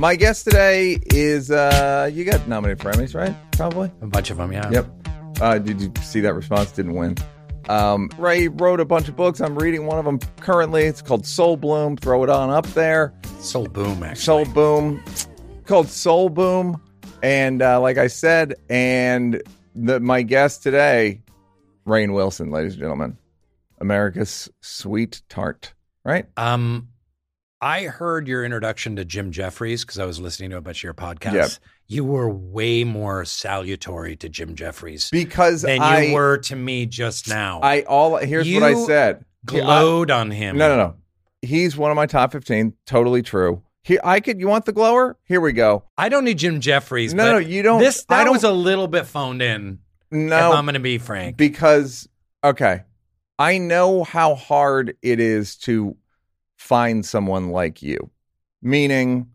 My guest today is uh you got nominated for Emmys, right? Probably. A bunch of them, yeah. Yep. Uh, did you see that response? Didn't win. Um, Ray wrote a bunch of books. I'm reading one of them currently. It's called Soul Bloom. Throw it on up there. Soul Boom, actually. Soul Boom. Called Soul Boom. And uh, like I said, and the, my guest today, Rainn Wilson, ladies and gentlemen, America's sweet tart. Right? Um, I heard your introduction to Jim Jefferies because I was listening to a bunch of your podcasts. Yep. You were way more salutary to Jim Jefferies Because than I, you were to me just now. I all here's what I said. glowed on him. No, no, no. He's one of my top 15. Totally true. Here, I could. You want the glower? Here we go. I don't need Jim Jefferies. No, but no, you don't- This I that don't- was a little bit phoned in. No, I'm going to be frank. because okay, I know how hard it is to find someone like you. Meaning,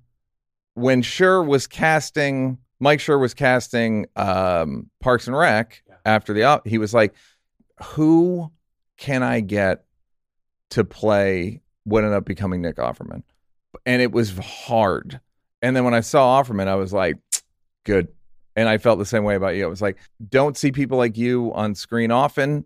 when Schur was casting, Mike Schur was casting um, Parks and Rec after the op, he was like, "Who can I get to play what ended up becoming Nick Offerman?" And it was hard. And then when I saw Offerman, I was like, "Good." And I felt the same way about you. I was like, don't see people like you on screen often.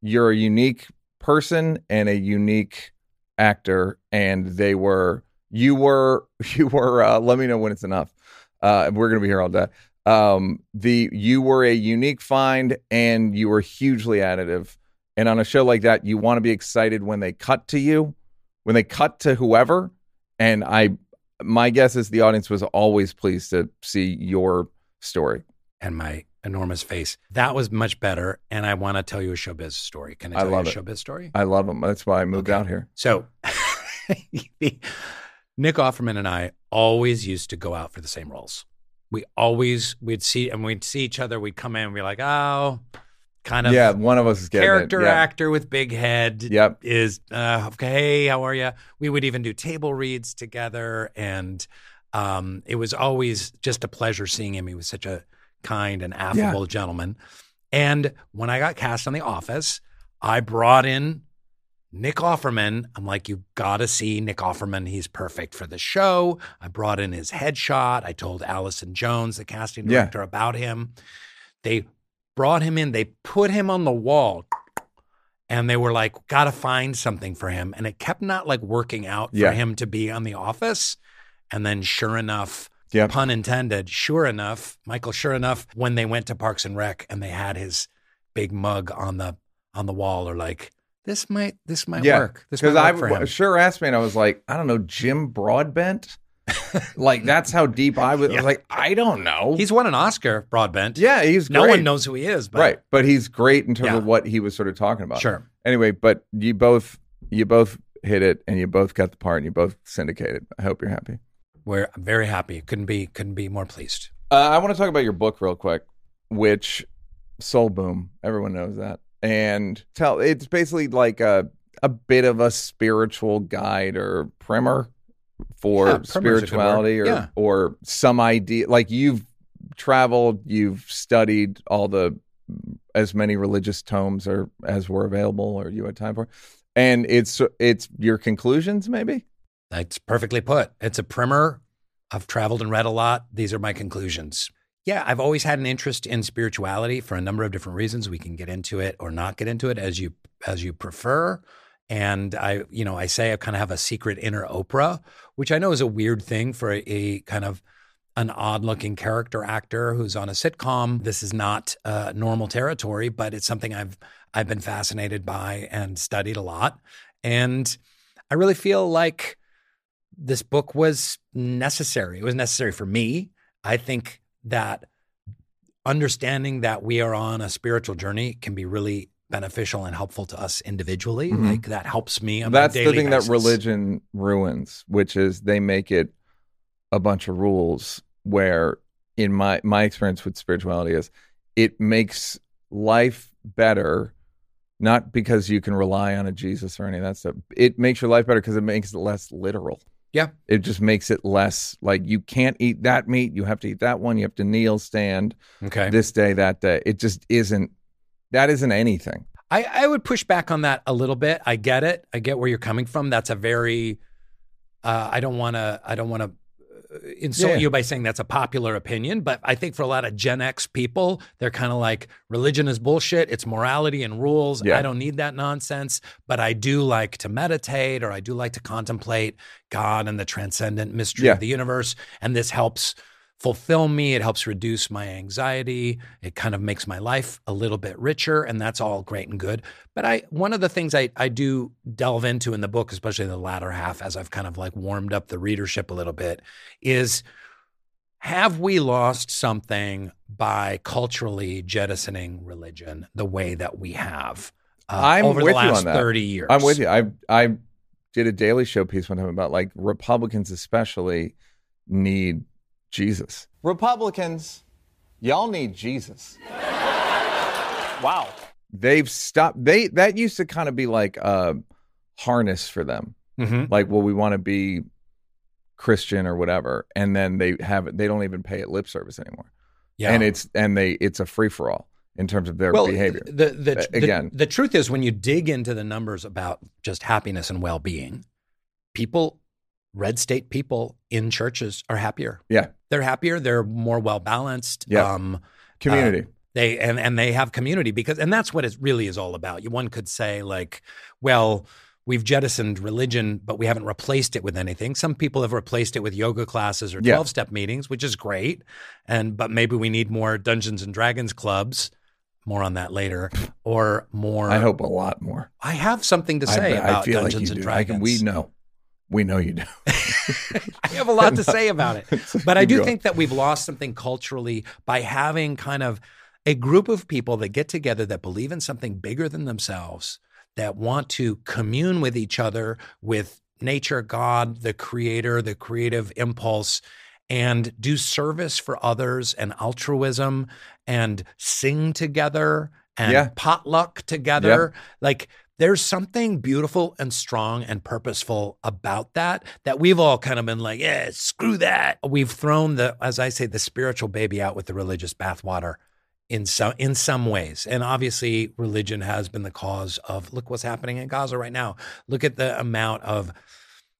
You're a unique person and a unique actor. And they were, you were, you were, uh, let me know when it's enough. Uh, we're to be here all day. Um, the, you were a unique find and you were hugely additive. And on a show like that, you want to be excited when they cut to you, when they cut to whoever. And I, my guess is the audience was always pleased to see your story. and my enormous face. That was much better. And I want to tell you a showbiz story. Can I I tell love you it. a showbiz story? I love them. That's why I moved Okay. out here. So, Nick Offerman and I always used to go out for the same roles. We always we'd see and we'd see each other. We'd come in and be like, oh, kind of yeah, one of us is getting character. Yeah. actor with big head. Yep. is uh, okay. Hey, how are you? We would even do table reads together, and um, it was always just a pleasure seeing him. He was such a kind and affable gentleman. And when I got cast on The Office, I brought in Nick Offerman. I'm like, you got to see Nick Offerman. He's perfect for the show. I brought in his headshot. I told Allison Jones, the casting Yeah. director, about him. They brought him in. They put him on the wall. And they were like, got to find something for him. And it kept not like working out for Yeah. him to be on The Office. And then, sure enough, Yep. pun intended, sure enough, Michael, sure enough, when they went to Parks and Rec and they had his big mug on the on the wall, or like, this might this might Yeah, work. This might Because I work him. Schur asked me, and I was like, I don't know, Jim Broadbent. like that's how deep I was. I was like, I don't know. He's won an Oscar, Broadbent. yeah, he's no one knows who he is, but right, but he's great in terms Yeah. of what he was sort of talking about. Sure. Anyway, but you both you both hit it, and you both got the part, and you both syndicated. I hope you're happy. We're I'm very happy. Couldn't be couldn't be more pleased. Uh, I want to talk about your book real quick, which Soul Boom. Everyone knows that, and tell it's basically like a a bit of a spiritual guide or primer for Yeah, primer's a good word. spirituality or Yeah. or some idea. Like you've traveled, you've studied all the as many religious tomes or as were available or you had time for, and it's it's your conclusions maybe. That's perfectly put. It's a primer. I've traveled and read a lot. These are my conclusions. Yeah, I've always had an interest in spirituality for a number of different reasons. We can get into it or not get into it as you as you prefer. And I, you know, I say I kind of have a secret inner Oprah, which I know is a weird thing for a, a kind of an odd looking character actor who's on a sitcom. This is not uh, normal territory, but it's something I've I've been fascinated by and studied a lot. And I really feel like this book was necessary. It was necessary for me. I think that understanding that we are on a spiritual journey can be really beneficial and helpful to us individually. Mhm. Like that helps me. On That's the thing basis. that religion ruins, which is they make it a bunch of rules where in my my experience with spirituality is it makes life better not because you can rely on a Jesus or any of that stuff. It makes your life better because it makes it less literal. Yeah. It just makes it less like you can't eat that meat, you have to eat that one, you have to kneel, stand Okay. this day, that day. It just isn't that isn't anything. I, I would push back on that a little bit. I get it. I get where you're coming from. That's a very uh, I don't want to I don't want to insult Yeah. you by saying that's a popular opinion, but I think for a lot of Gen X people, they're kind of like religion is bullshit. It's morality and rules. Yeah. I don't need that nonsense, but I do like to meditate or I do like to contemplate God and the transcendent mystery Yeah. of the universe. And this helps fulfill me. It helps reduce my anxiety. It kind of makes my life a little bit richer, and that's all great and good. But I one of the things I, I do delve into in the book, especially the latter half, as I've kind of like warmed up the readership a little bit, is have we lost something by culturally jettisoning religion the way that we have uh, I'm over with the you last on that. 30 years? I'm with you. I I did a Daily Show piece one time about like Republicans especially need Jesus. Republicans, y'all need Jesus. Wow. They've stopped. They that used to kind of be like a harness for them. Mhm. Like, well, we want to be Christian or whatever, and then they have they don't even pay it lip service anymore. Yeah. And it's and they it's a free for all in terms of their well, behavior. The, the, Uh, the, again. the truth is, when you dig into the numbers about just happiness and well being, people, red state people in churches are happier. Yeah. They're happier. They're more well balanced. Yeah. Um, Community. they and and they have community because and that's what it really is all about. You one could say like, well, we've jettisoned religion, but we haven't replaced it with anything. Some people have replaced it with yoga classes or twelve step meetings, which is great. And but maybe we need more Dungeons and Dragons clubs. More on that later, or more. I hope a lot more. I have something to say I, about feel Dungeons like and do. I Dragons. can, we know. We know you do. I have a lot to say about it. But I do going. think that we've lost something culturally by having kind of a group of people that get together that believe in something bigger than themselves, that want to commune with each other, with nature, God, the creator, the creative impulse, and do service for others and altruism and sing together and Yeah. potluck together. Like there's something beautiful and strong and purposeful about that that we've all kind of been like, yeah, screw that. We've thrown the, as I say, the spiritual baby out with the religious bathwater in some in some ways. And obviously religion has been the cause of look what's happening in Gaza right now. Look at the amount of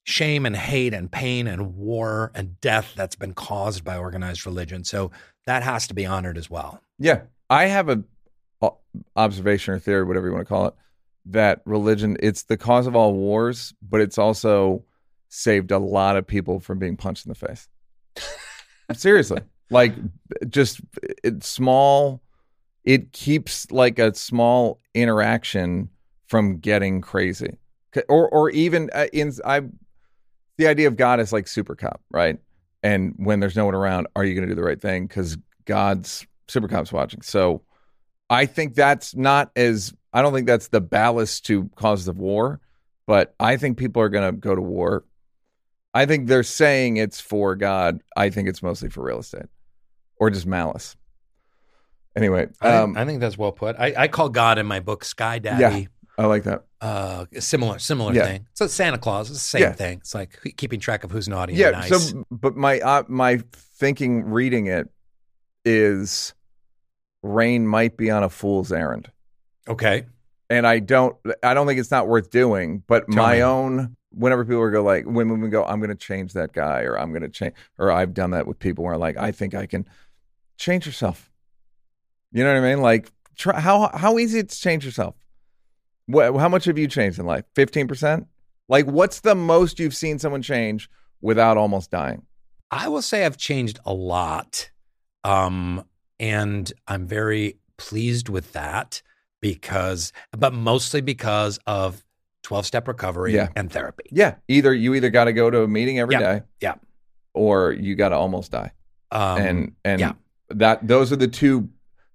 shame and hate and pain and war and death that's been caused by organized religion. So that has to be honored as well. Yeah, I have a o- observation or theory, whatever you want to call it, that religion it's the cause of all wars, but it's also saved a lot of people from being punched in the face. Seriously, like just it's small. It keeps like a small interaction from getting crazy, or or even uh, in I. The idea of God is like super cop, right? And when there's no one around, are you going to do the right thing? Because God's super cop's watching. So I think that's not as I don't think that's the ballast to cause of war, but I think people are going to go to war. I think they're saying it's for God. I think it's mostly for real estate or just malice. Anyway, um, I, I think that's well put. I, I call God in my book Sky Daddy. Yeah. I like that. Uh, similar, similar Yeah. thing. So Santa Claus is the same Yeah. thing. It's like keeping track of who's naughty Yeah. and nice. So, but my uh, my thinking reading it is Rainn might be on a fool's errand. okay. and I don't I don't think it's not worth doing. But Tell my me. own whenever people go like when women go, I'm gonna change that guy or I'm gonna change or I've done that with people where like I think I can change yourself. You know what I mean? Like try, how how easy it's to change yourself. What how much have you changed in life? Fifteen percent? Like what's the most you've seen someone change without almost dying? I will say I've changed a lot. Um, and I'm very pleased with that because, but mostly because of 12 step recovery Yeah. and therapy. Yeah. Either you either gotta go to a meeting every day, Yeah, yeah. or you gotta almost die. Um, and and yeah. that those are the two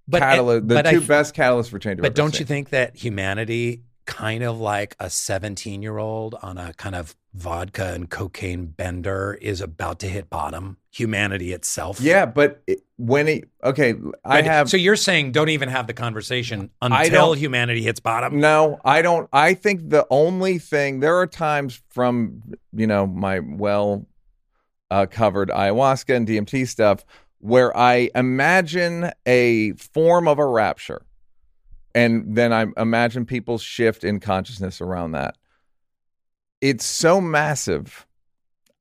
but, catalyst, the I two th- best catalysts for change. But don't you think that humanity, kind of like a 17 year old on a kind of vodka and cocaine bender, is about to hit bottom? Humanity itself. Yeah, but it, when it okay, I But- have So you're saying don't even have the conversation until humanity hits bottom? no, I don't. I think the only thing there are times from you know my well uh, covered ayahuasca and DMT stuff where I imagine a form of a rapture, and then I imagine people shift in consciousness around that. It's so massive.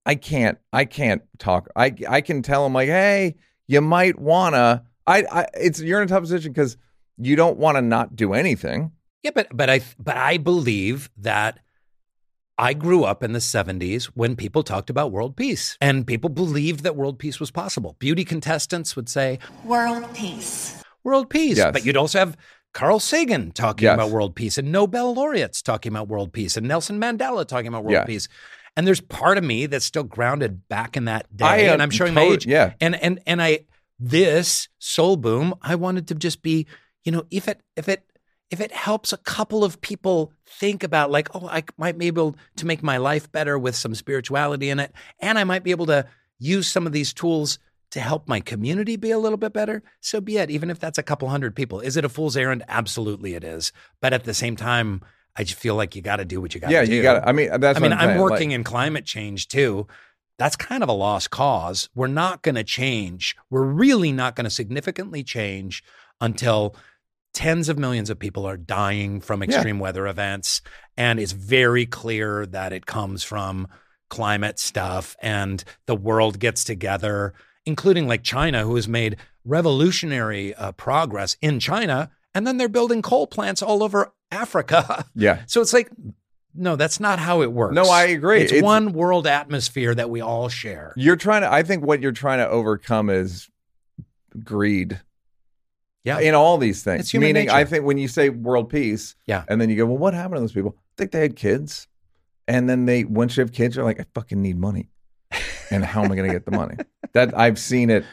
I can't I can't talk. I I can tell them like, hey, you might wanna. I, I it's you're in a tough position because you don't want to not do anything. Yeah, but but I but I believe that I grew up in the 70s when people talked about world peace and people believed that world peace was possible. Beauty contestants would say World peace. world peace, Yes. but you'd also have Carl Sagan talking Yes. about world peace and Nobel laureates talking about world peace and Nelson Mandela talking about world Yeah. peace. And there's part of me that's still grounded back in that day, I, uh, and I'm showing my age. yeah. and and and I this soul boom, I wanted to just be, you know, if it if it if it helps a couple of people think about like, oh, I might be able to make my life better with some spirituality in it, and I might be able to use some of these tools to help my community be a little bit better, so be it. Even if that's a couple hundred people, is it a fool's errand? Absolutely, it is. But at the same time, I just feel like you got to do what you got to Yeah, do. you got. To. I mean, that's. I what mean, I'm, I'm saying. Like, working in climate change too. That's kind of a lost cause. We're not going to change. We're really not going to significantly change until tens of millions of people are dying from extreme weather events. And it's very clear that it comes from climate stuff and the world gets together, including like China, who has made revolutionary uh, progress in China. And then they're building coal plants all over Africa. yeah. So it's like, no, that's not how it works. No, I agree. It's, It's- one world atmosphere that we all share. You're trying to. I think what you're trying to overcome is greed. Yeah. In all these things, meaning nature. I think when you say world peace, Yeah. and then you go, well, what happened to those people? I think they had kids, and then they once you have kids, you're like, I fucking need money, and how am I going to get the money? That I've seen it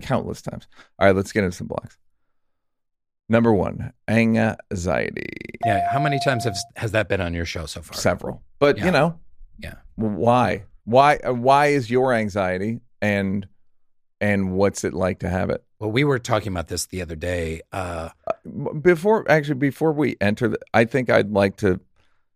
countless times. All right, let's get into some blocks. Number one, anxiety. Yeah. How many times has, has that been on your show so far? Several, but Yeah. you know, Yeah. why? Why? uh, Why is your anxiety and and what's it like to have it? Well, we were talking about this the other day. Uh, Before actually, before we enter, the, I think I'd like to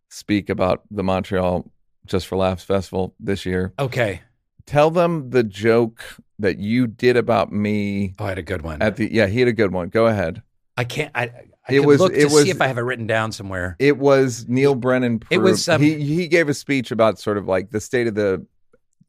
speak about the Montreal Just for Laughs Festival this year. okay. Tell them the joke that you did about me Oh, I had a good one. at the. Yeah, he had a good one. Go ahead. I can't. I, I It was- look to it was- see if I have it written down somewhere. It was Neal Brennan. It was, um, he he gave a speech about sort of like the state of the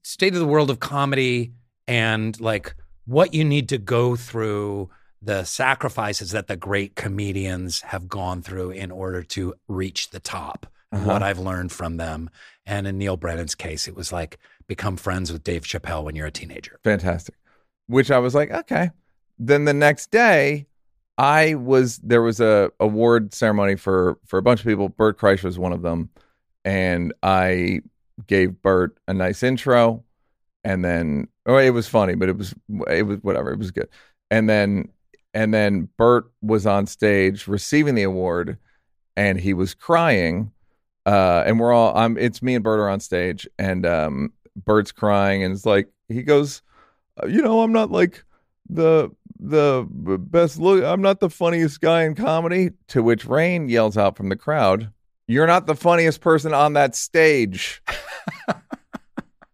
State of the world of comedy and like what you need to go through, the sacrifices that the great comedians have gone through in order to reach the top. Uh-huh. What I've learned from them. And in Neal Brennan's case, it was like become friends with Dave Chappelle when you're a teenager. fantastic. Which i was like okay. Then the next day i was there was a award ceremony for for a bunch of people. Bert kreischer was one of them. And i gave bert a nice intro. And then oh it was funny but it was it was whatever it was good. And then and then bert was on stage receiving the award and he was crying uh and we're all i'm it's me and bert are on stage and um bert's crying and it's like he goes uh, you know, I'm not like the the best look. I'm not the funniest guy in comedy. To which Rainn yells out from the crowd, "You're not the funniest person on that stage."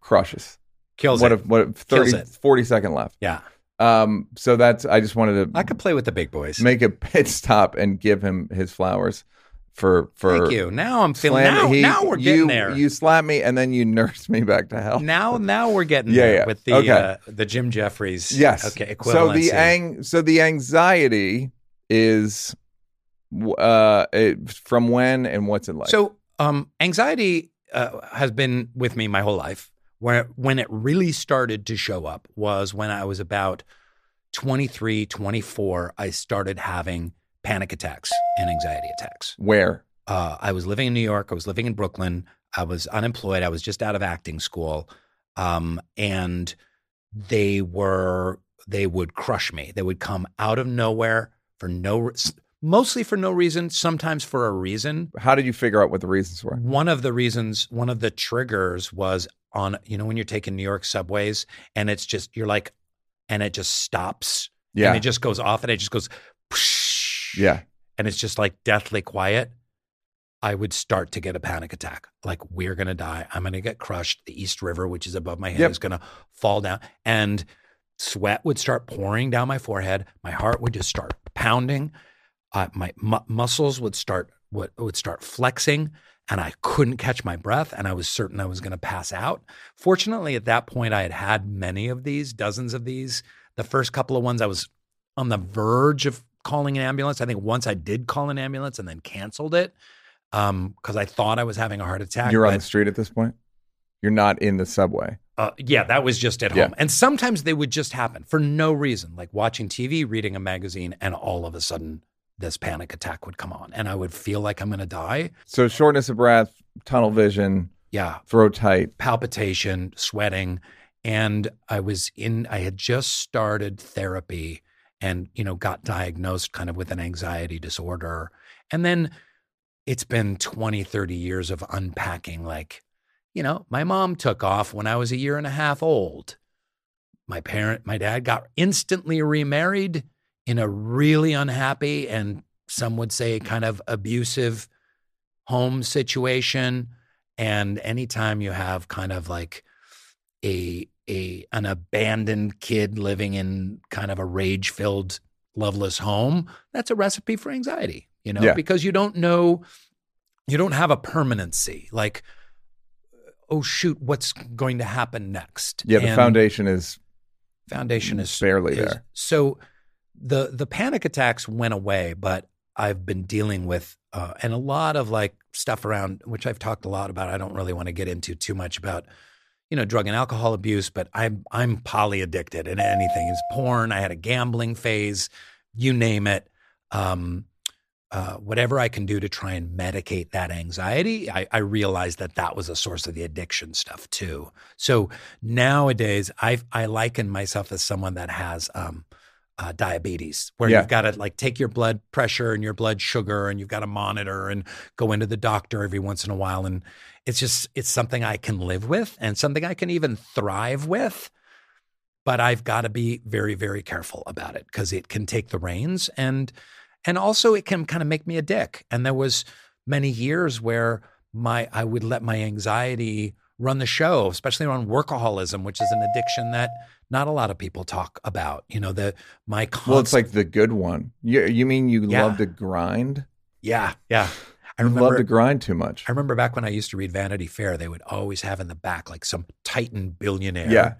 Crushes. Kills what it. if what if 30 Kills it. 40 second left. yeah. Um so that's I just wanted to I could play with the big boys. make a pit stop and give him his flowers for for Thank you. Now I'm feeling. Now, he- now we're getting you, there. You slap me and then you nurse me back to health. now, now we're getting Yeah, there yeah. with the Okay. uh, the Jim Jefferies. Yes. Okay. So the ang- so the anxiety is uh it, from when and what's it like? So, um, anxiety uh, has been with me my whole life. Where when it really started to show up was when I was about 23, 24. I started having panic attacks and anxiety attacks. where? Uh, I was living in New York. I was living in Brooklyn. I was unemployed. I was just out of acting school, um, and they were they would crush me. They would come out of nowhere for no, re- mostly for no reason. Sometimes for a reason. How did you figure out what the reasons were? One of the reasons, one of the triggers was on, you know, when you're taking New York subways and it's just, you're like, and it just stops Yeah. and it just goes off and it just goes, whoosh, yeah. and it's just like deathly quiet. I would start to get a panic attack. Like, we're going to die. I'm going to get crushed. The East River, which is above my head, Yep. is going to fall down. And sweat would start pouring down my forehead. My heart would just start pounding. Uh, my mu- muscles would start would, would start flexing, and I couldn't catch my breath and I was certain I was going to pass out. Fortunately, at that point, I had had many of these, dozens of these. The first couple of ones, I was on the verge of calling an ambulance. I think once I did call an ambulance and then canceled it because um, I thought I was having a heart attack. You're on the street at this point? You're not in the subway. Uh, yeah, that was just at home. Yeah. And sometimes they would just happen for no reason, like watching TV, reading a magazine, and all of a sudden this panic attack would come on and I would feel like I'm going to die. So shortness of breath, tunnel vision, yeah, throat tight, palpitation, sweating, and I was in I had just started therapy and you know got diagnosed kind of with an anxiety disorder. And then it's been 20, 30 years of unpacking like you know, my mom took off when I was a year and a half old. My parent, my dad got instantly remarried in a really unhappy and some would say kind of abusive home situation. And anytime you have kind of like a a an abandoned kid living in kind of a rage filled, loveless home, that's a recipe for anxiety, you know, yeah. because you don't know, you don't have a permanency. Like, oh shoot, what's going to happen next? Yeah, the and foundation is foundation is barely is, there. So the the panic attacks went away, but I've been dealing with uh, and a lot of like stuff around which I've talked a lot about. I don't really want to get into too much about you know drug and alcohol abuse, but I'm I'm poly addicted and anything is porn. I had a gambling phase, you name it. Um, uh, whatever I can do to try and medicate that anxiety, I, I realized that that was a source of the addiction stuff too. So nowadays, I I liken myself as someone that has um, uh, diabetes, where yeah. you've got to like take your blood pressure and your blood sugar, and you've got to monitor and go into the doctor every once in a while. And it's just it's something I can live with and something I can even thrive with. But I've got to be very very careful about it because it can take the reins and and also it can kind of make me a dick. And there was many years where my I would let my anxiety run the show, especially around workaholism, which is an addiction that not a lot of people talk about. You know, the my constant, well, it's like the good one. You you mean you yeah. love to grind? Yeah, yeah. I remember, love to grind too much. I remember back when I used to read Vanity Fair, they would always have in the back like some titan billionaire. Yeah.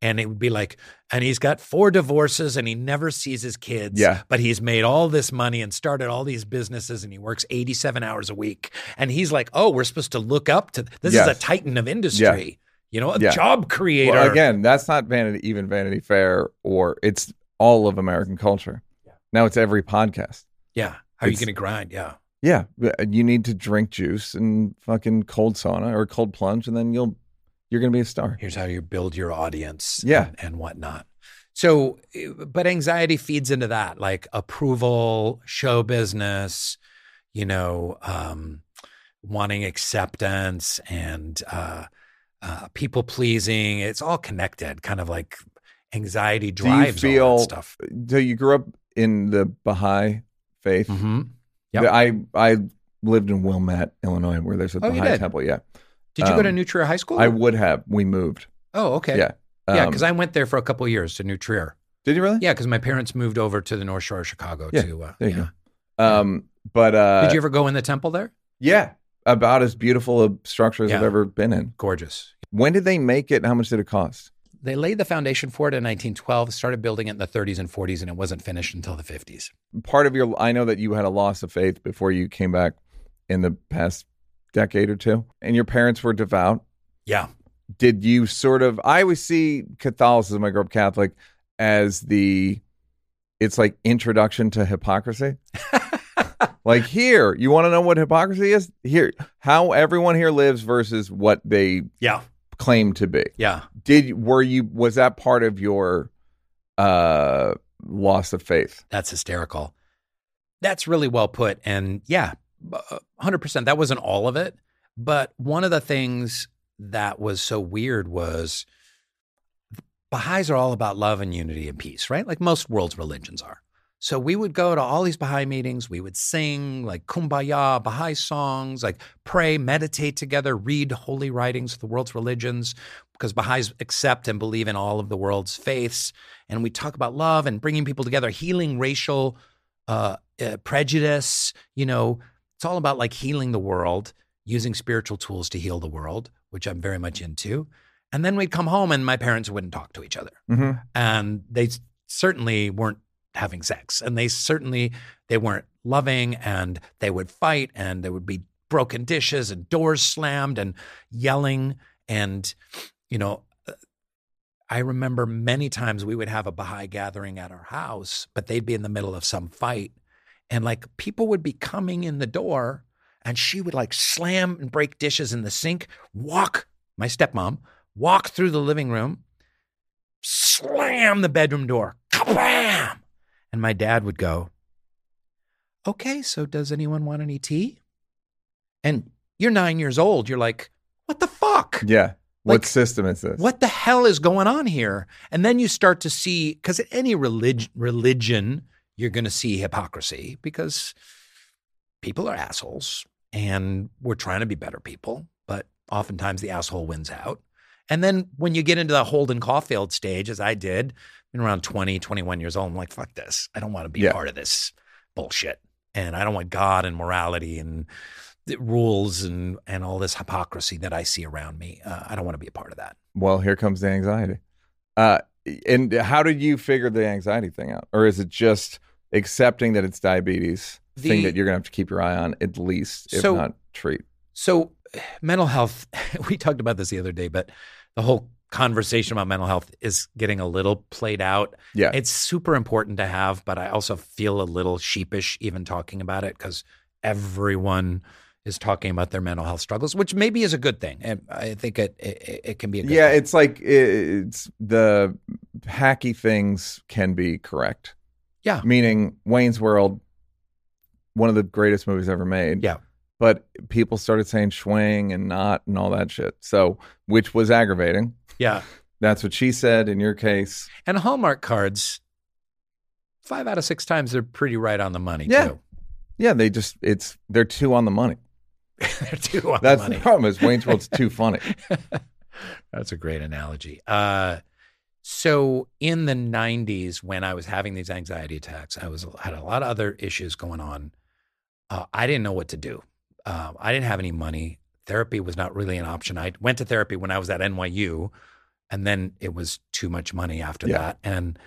And it would be like, and he's got four divorces and he never sees his kids. Yeah. But he's made all this money and started all these businesses and he works 87 hours a week. And he's like, oh, we're supposed to look up to this yes. is a titan of industry. Yeah you know, a yeah. job creator. Well, again, that's not Vanity, even Vanity Fair, or it's all of American culture. Yeah. Now it's every podcast. Yeah. How are you going to grind? Yeah. Yeah. You need to drink juice and fucking cold sauna or cold plunge, and then you'll you're going to be a star. Here's how you build your audience. Yeah. And, and whatnot. So, but anxiety feeds into that, like approval, show business, you know, um, wanting acceptance and uh, uh, people pleasing. It's all connected, kind of like anxiety drives Do you feel, stuff. So you grew up in the Baha'i faith. Mm-hmm. Yep. I I lived in Wilmette, Illinois, where there's a oh, Baha'i temple. Yeah. Did you um, go to um, New Trier High School? I would have. We moved. Oh, okay. Yeah. Um, yeah, because I went there for a couple years to New Trier. Did you really? Yeah, because my parents moved over to the North Shore of Chicago. Yeah, to, uh, there you yeah. go. Um, but uh, did you ever go in the temple there? Yeah, about as beautiful a structure as yeah. I've ever been in. Gorgeous. When did they make it? How much did it cost? They laid the foundation for it in 1912, started building it in the 30s and 40s, and it wasn't finished until the 50s. Part of your, I know that you had a loss of faith before you came back in the past decade or two, and your parents were devout. Yeah. Did you sort of, I always see Catholicism, I grew up Catholic, as the, it's like introduction to hypocrisy. like here, you want to know what hypocrisy is? Here, how everyone here lives versus what they yeah claim to be. Yeah. Did were you was that part of your uh loss of faith? That's hysterical. That's really well put and yeah, 100%. That wasn't all of it, but one of the things that was so weird was Baha'is are all about love and unity and peace, right? Like most world's religions are. So we would go to all these Baha'i meetings. We would sing like kumbaya, Baha'i songs, like pray, meditate together, read holy writings of the world's religions, because Baha'is accept and believe in all of the world's faiths. And we talk about love and bringing people together, healing racial uh, uh, prejudice. You know, it's all about like healing the world using spiritual tools to heal the world, which I'm very much into. And then we'd come home and my parents wouldn't talk to each other. hmm And they certainly weren't having sex. And they certainly they weren't loving and they would fight and there would be broken dishes and doors slammed and yelling and you know uh, I remember many times we would have a Baha'i gathering at our house, but they'd be in the middle of some fight. And like people would be coming in the door and she would like slam and break dishes in the sink, walk, my stepmom, walk through the living room, slam the bedroom door, kabam! And my dad would go, Okay, so does anyone want any tea? And you're nine years old. You're like, What the fuck? Yeah. What system is this? What the hell is going on here? And then you start to see, because any relig- religion, you're going to see hypocrisy because people are assholes and we're trying to be better people, but oftentimes the asshole wins out. And then when you get into the Holden Caulfield stage, as I did, been around 20, 21 years old, I'm like, fuck this. I don't want to be Yeah. part of this bullshit. And I don't want God and morality and the rules and, and all this hypocrisy that I see around me. Uh, I don't want to be a part of that. Well, here comes the anxiety. Uh, and how did you figure the anxiety thing out, or is it just accepting that it's diabetes, thing that you're gonna have to keep your eye on at least, if So- not treat? So, mental health, we talked about this the other day, but the whole conversation about mental health is getting a little played out. Yeah. It's super important to have, but I also feel a little sheepish even talking about it because everyone is talking about their mental health struggles, which maybe is a good thing. And I think it it, it can be a good yeah, thing. it's like it's the hacky things can be correct. Yeah. Meaning Wayne's World, one of the greatest movies ever made. Yeah. But people started saying schwing and not and all that shit. So, which was aggravating. Yeah. That's what she said in your case. And Hallmark cards, five out of six times, they're pretty right on the money, Yeah. too. Yeah, they just it's they're too on the money. they're too on That's the money. That's the problem is Wayne's World's too funny. That's a great analogy. Uh, so in the '90s, when I was having these anxiety attacks, I was had a lot of other issues going on. Uh, I didn't know what to do. Um, I didn't have any money. Therapy was not really an option. I went to therapy when I was at NYU, and then it was too much money after Yeah. that. And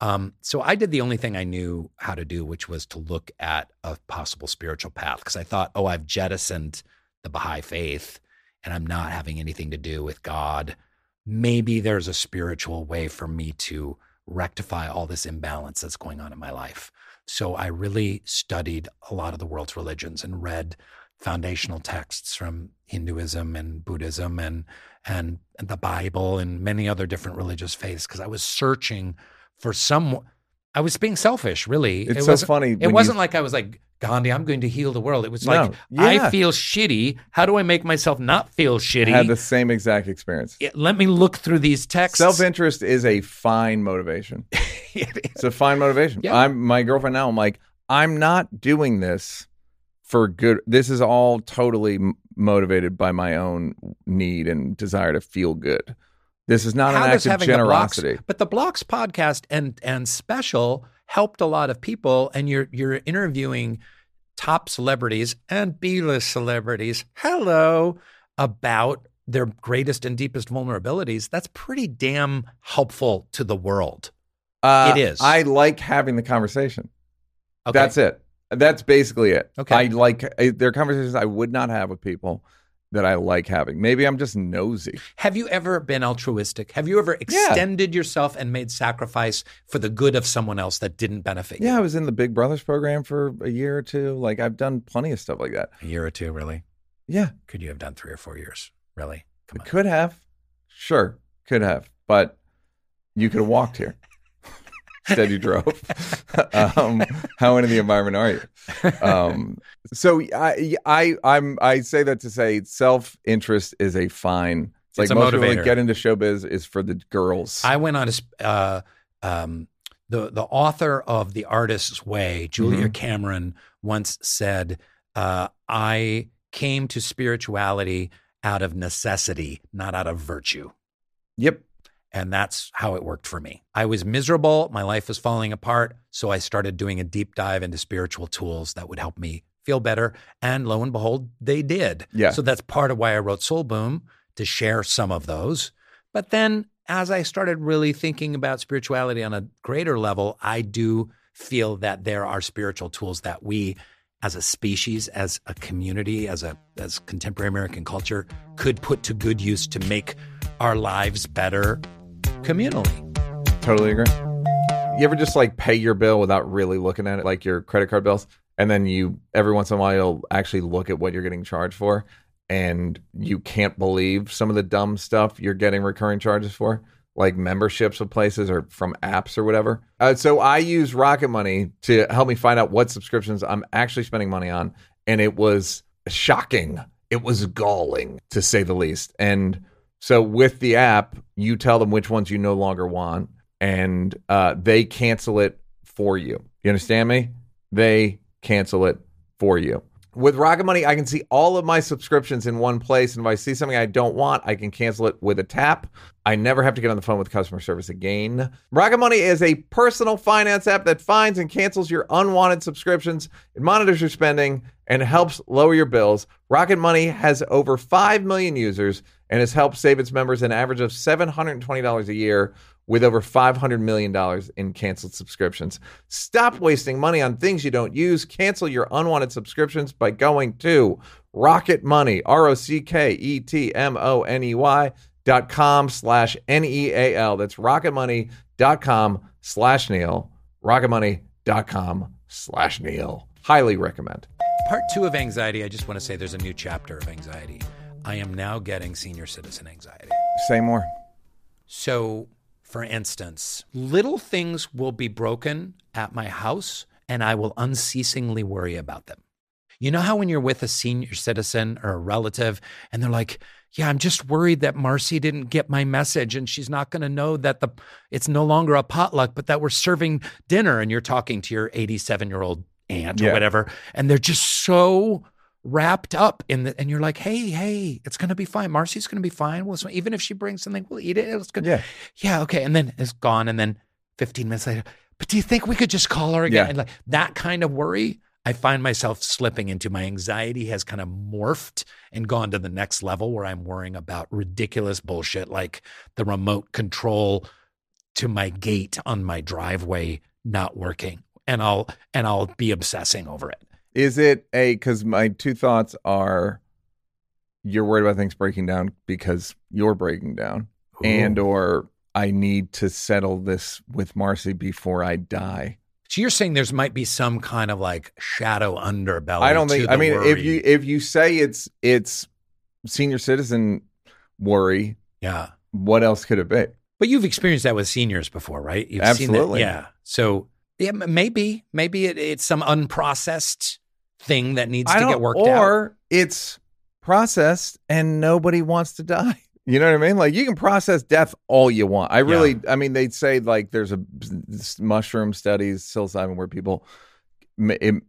um, so I did the only thing I knew how to do, which was to look at a possible spiritual path. Because I thought, oh, I've jettisoned the Baha'i faith, and I'm not having anything to do with God. Maybe there's a spiritual way for me to rectify all this imbalance that's going on in my life. So I really studied a lot of the world's religions and read foundational texts from Hinduism and Buddhism and and, and the Bible and many other different religious faiths because I was searching for some. I was being selfish, really. It's it so funny It wasn't like I was like Gandhi. I'm going to heal the world. It was No. like Yeah. I feel shitty. How do I make myself not feel shitty? I had the same exact experience. Yeah, Let me look through these texts. Self interest is a fine motivation. It's a fine motivation. Yeah. I'm my girlfriend now. I'm like, I'm not doing this for good. This is all totally motivated by my own need and desire to feel good. This is not How an act of having the Blocks- generosity. but the Blocks podcast and and special helped a lot of people, and you're you're interviewing top celebrities and B-list celebrities. Hello, about their greatest and deepest vulnerabilities. That's pretty damn helpful to the world. Uh, It is. I like having the conversation. Okay. That's it. That's basically it. Okay. I like I, there are conversations I would not have with people that I like having. Maybe I'm just nosy. Have you ever been altruistic? Have you ever extended yourself and made sacrifice for the good of someone else that didn't benefit you? Yeah, I was in the Big Brothers program for a year or two. Like I've done plenty of stuff like that. A year or two, really? Yeah, Could you have done three or four years? Really? Could have. Sure, could have. But you could have walked here. Instead, you drove. um, how into the environment are you? Um, so I, I, I'm, I say that to say self interest is a fine. It's like It's a most people motivator. that get into showbiz is for the girls. I went on a uh, um, the the author of The Artist's Way, Julia Cameron, once said, uh, "I came to spirituality out of necessity, not out of virtue." yep. And that's how it worked for me. I was miserable. My life was falling apart. So I started doing a deep dive into spiritual tools that would help me feel better. And lo and behold, they did. Yeah. So that's part of why I wrote Soul Boom to share some of those. But then as I started really thinking about spirituality on a greater level, I do feel that there are spiritual tools that we as a species, as a community, as a as contemporary American culture could put to good use to make our lives better communally. Totally agree. You ever just like pay your bill without really looking at it, like your credit card bills, and then you every once in a while you'll actually look at what you're getting charged for, and you can't believe some of the dumb stuff you're getting recurring charges for, like memberships of places or from apps or whatever. Uh, so I use Rocket Money to help me find out what subscriptions I'm actually spending money on, and it was shocking. It was galling to say the least. And so with the app, you tell them which ones you no longer want, and uh, they cancel it for you. You understand me? They cancel it for you. With Rocket Money, I can see all of my subscriptions in one place, and if I see something I don't want, I can cancel it with a tap. I never have to get on the phone with customer service again. Rocket Money is a personal finance app that finds and cancels your unwanted subscriptions. It monitors your spending and helps lower your bills. Rocket Money has over 5 million users and has helped save its members an average of $720 a year with over $500 million in canceled subscriptions. Stop wasting money on things you don't use. Cancel your unwanted subscriptions by going to Rocket Money, R O C K E T M O N E Y dot com slash N E A L. That's rocketmoney.com slash Neal. Rocketmoney.com slash Neal. Highly recommend. Part two of anxiety, I just want to say there's a new chapter of anxiety. I am now getting senior citizen anxiety. Say more. So, for instance, little things will be broken at my house and I will unceasingly worry about them. You know how when you're with a senior citizen or a relative and they're like, "Yeah, I'm just worried that Marcy didn't get my message and she's not going to know that the it's no longer a potluck, but that we're serving dinner." And you're talking to your 87 year old aunt or Yeah. whatever, and they're just so wrapped up in the, and you're like, "Hey, hey, it's going to be fine. Marcy's going to be fine. Well, so even if she brings something, we'll eat it. It's good." Yeah. yeah, okay. And then it's gone. And then 15 minutes later, but do you think we could just call her again? Yeah. And like that kind of worry, I find myself slipping into my anxiety has kind of morphed and gone to the next level where I'm worrying about ridiculous bullshit like the remote control to my gate on my driveway not working. And I'll and I'll be obsessing over it. Is it a because my two thoughts are you're worried about things breaking down because you're breaking down, and or I need to settle this with Marcy before I die. so you're saying there's might be some kind of like shadow underbelly. I don't think. I mean, if you if you say it's it's senior citizen worry, yeah. what else could it be? But you've experienced that with seniors before, right? You've Absolutely. Yeah. So yeah, maybe maybe it, it's some unprocessed thing that needs I to get worked or out. Or it's processed and nobody wants to die. You know what I mean? Like you can process death all you want. I really, I mean, they'd say like there's a mushroom studies, psilocybin, where people,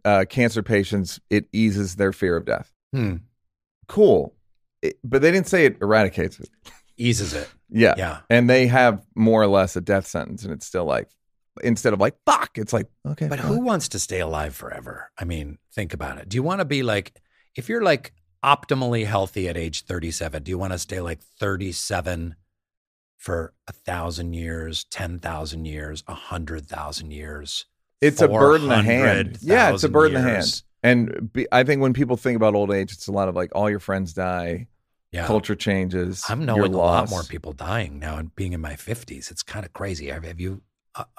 uh, cancer patients, it eases their fear of death. Hmm. Cool, It- but they didn't say it eradicates it. Eases it. Yeah, Yeah. and they have more or less a death sentence, and it's still like instead of like fuck, it's like okay, But who wants to stay alive forever? I mean, think about it. Do you want to be like if you're like optimally healthy at age 37, do you want to stay like 37 for a thousand years, 10,000 years, a hundred thousand years? It's a bird in the hand. Yeah, it's a 400,000 bird in the hand. And be, I think when people think about old age, it's a lot of like all your friends die, Yeah. culture changes. I'm knowing a lot more people dying now and being in my 50s. It's kind of crazy. Have, have you?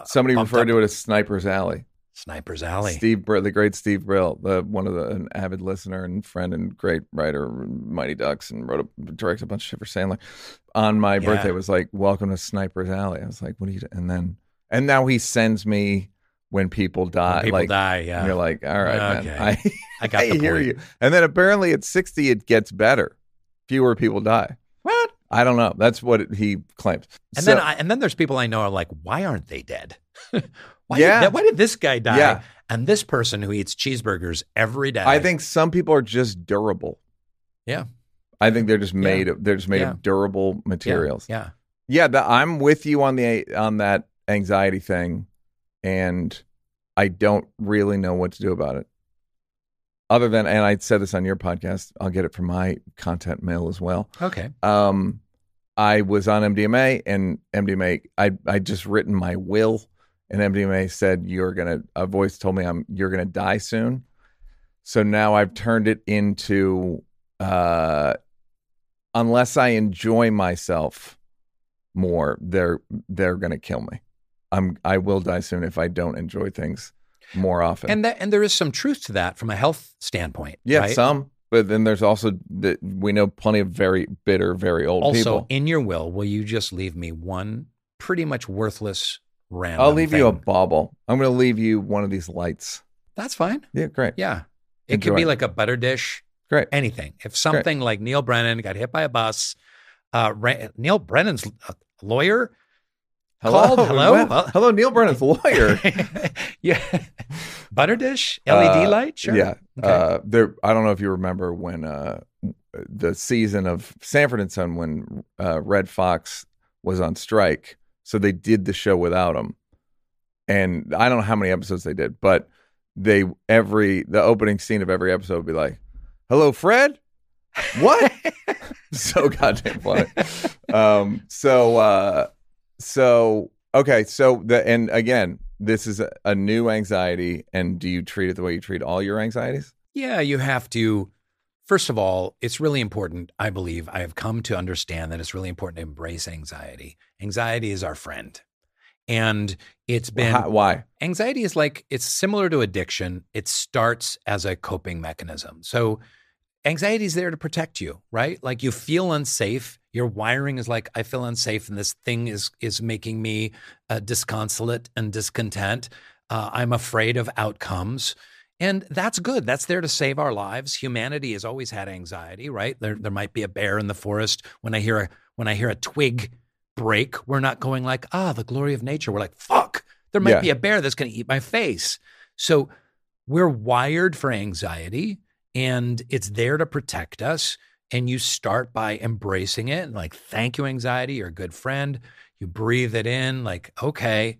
Somebody referred to it as Sniper's Alley. Sniper's Alley. Steve, Brill, the great Steve Brill, the one of the an avid listener and friend and great writer, Mighty Ducks, and wrote a directed a bunch of shit for Sandler. On my Yeah. birthday, was like, "Welcome to Sniper's Alley." I was like, "What are you?" do-" And then, and now he sends me when people die. When people like, die, yeah. you're like, "All right, Okay. man, I, I got the hear you." And then apparently at 60, it gets better. Fewer people die. I don't know. That's what he claims. And So- then I, and then there's people I know are like, why aren't they dead? why Yeah. Did, why did this guy die? Yeah. And this person who eats cheeseburgers every day. I think some people are just durable. Yeah. I think they're just Yeah. made of they're just made Yeah. of durable Yeah, materials. Yeah. Yeah, the, I'm with you on the on that anxiety thing, and I don't really know what to do about it. Other than, and I said this on your podcast, I'll get it from my content mail as well. Okay. Um, I was on MDMA, and MDMA, I I just written my will, and MDMA said you're gonna. A voice told me I'm you're gonna die soon. So now I've turned it into, uh, unless I enjoy myself more, they're they're gonna kill me. I'm I will die soon if I don't enjoy things more often. And that and there is some truth to that from a health standpoint. yeah, right? some. But then there's also that we know plenty of very bitter, very old also people. Also, in your will, will you just leave me one pretty much worthless random? I'll leave you a bauble. I'm going to leave you one of these lights. That's fine. Yeah, great. Yeah. It Enjoy could be like a butter dish, Great. anything. If something like Neal Brennan got hit by a bus, uh, Ra- Neal Brennan's a lawyer. Called, hello? Hello, Neal Brennan's lawyer. yeah. butter dish, LED Uh, light, sure. Yeah. Okay. Uh, there. I don't know if you remember when uh, the season of Sanford and Son when uh, Redd Foxx was on strike. So they did the show without him, and I don't know how many episodes they did, but they every the opening scene of every episode would be like, "Hello, Fred." What? so goddamn funny. Um, so uh, so okay, so the and again, this is a, a new anxiety, and do you treat it the way you treat all your anxieties? Yeah, you have to. First of all, it's really important. I believe I have come to understand that it's really important to embrace anxiety. Anxiety is our friend. And it's been How- why? anxiety is like it's similar to addiction. It starts as a coping mechanism. So anxiety is there to protect you, right? Like you feel unsafe. Your wiring is like I feel unsafe, and this thing is is making me uh, disconsolate and discontent. Uh, I'm afraid of outcomes. And that's good. That's there to save our lives. Humanity has always had anxiety, right? There, there might be a bear in the forest. When I hear a when I hear a twig break, we're not going like, ah, the glory of nature. We're like, fuck, there might Yeah. be a bear that's going to eat my face. So we're wired for anxiety, and it's there to protect us. And you start by embracing it, and like, thank you, anxiety. You're a good friend. You breathe it in, like, okay,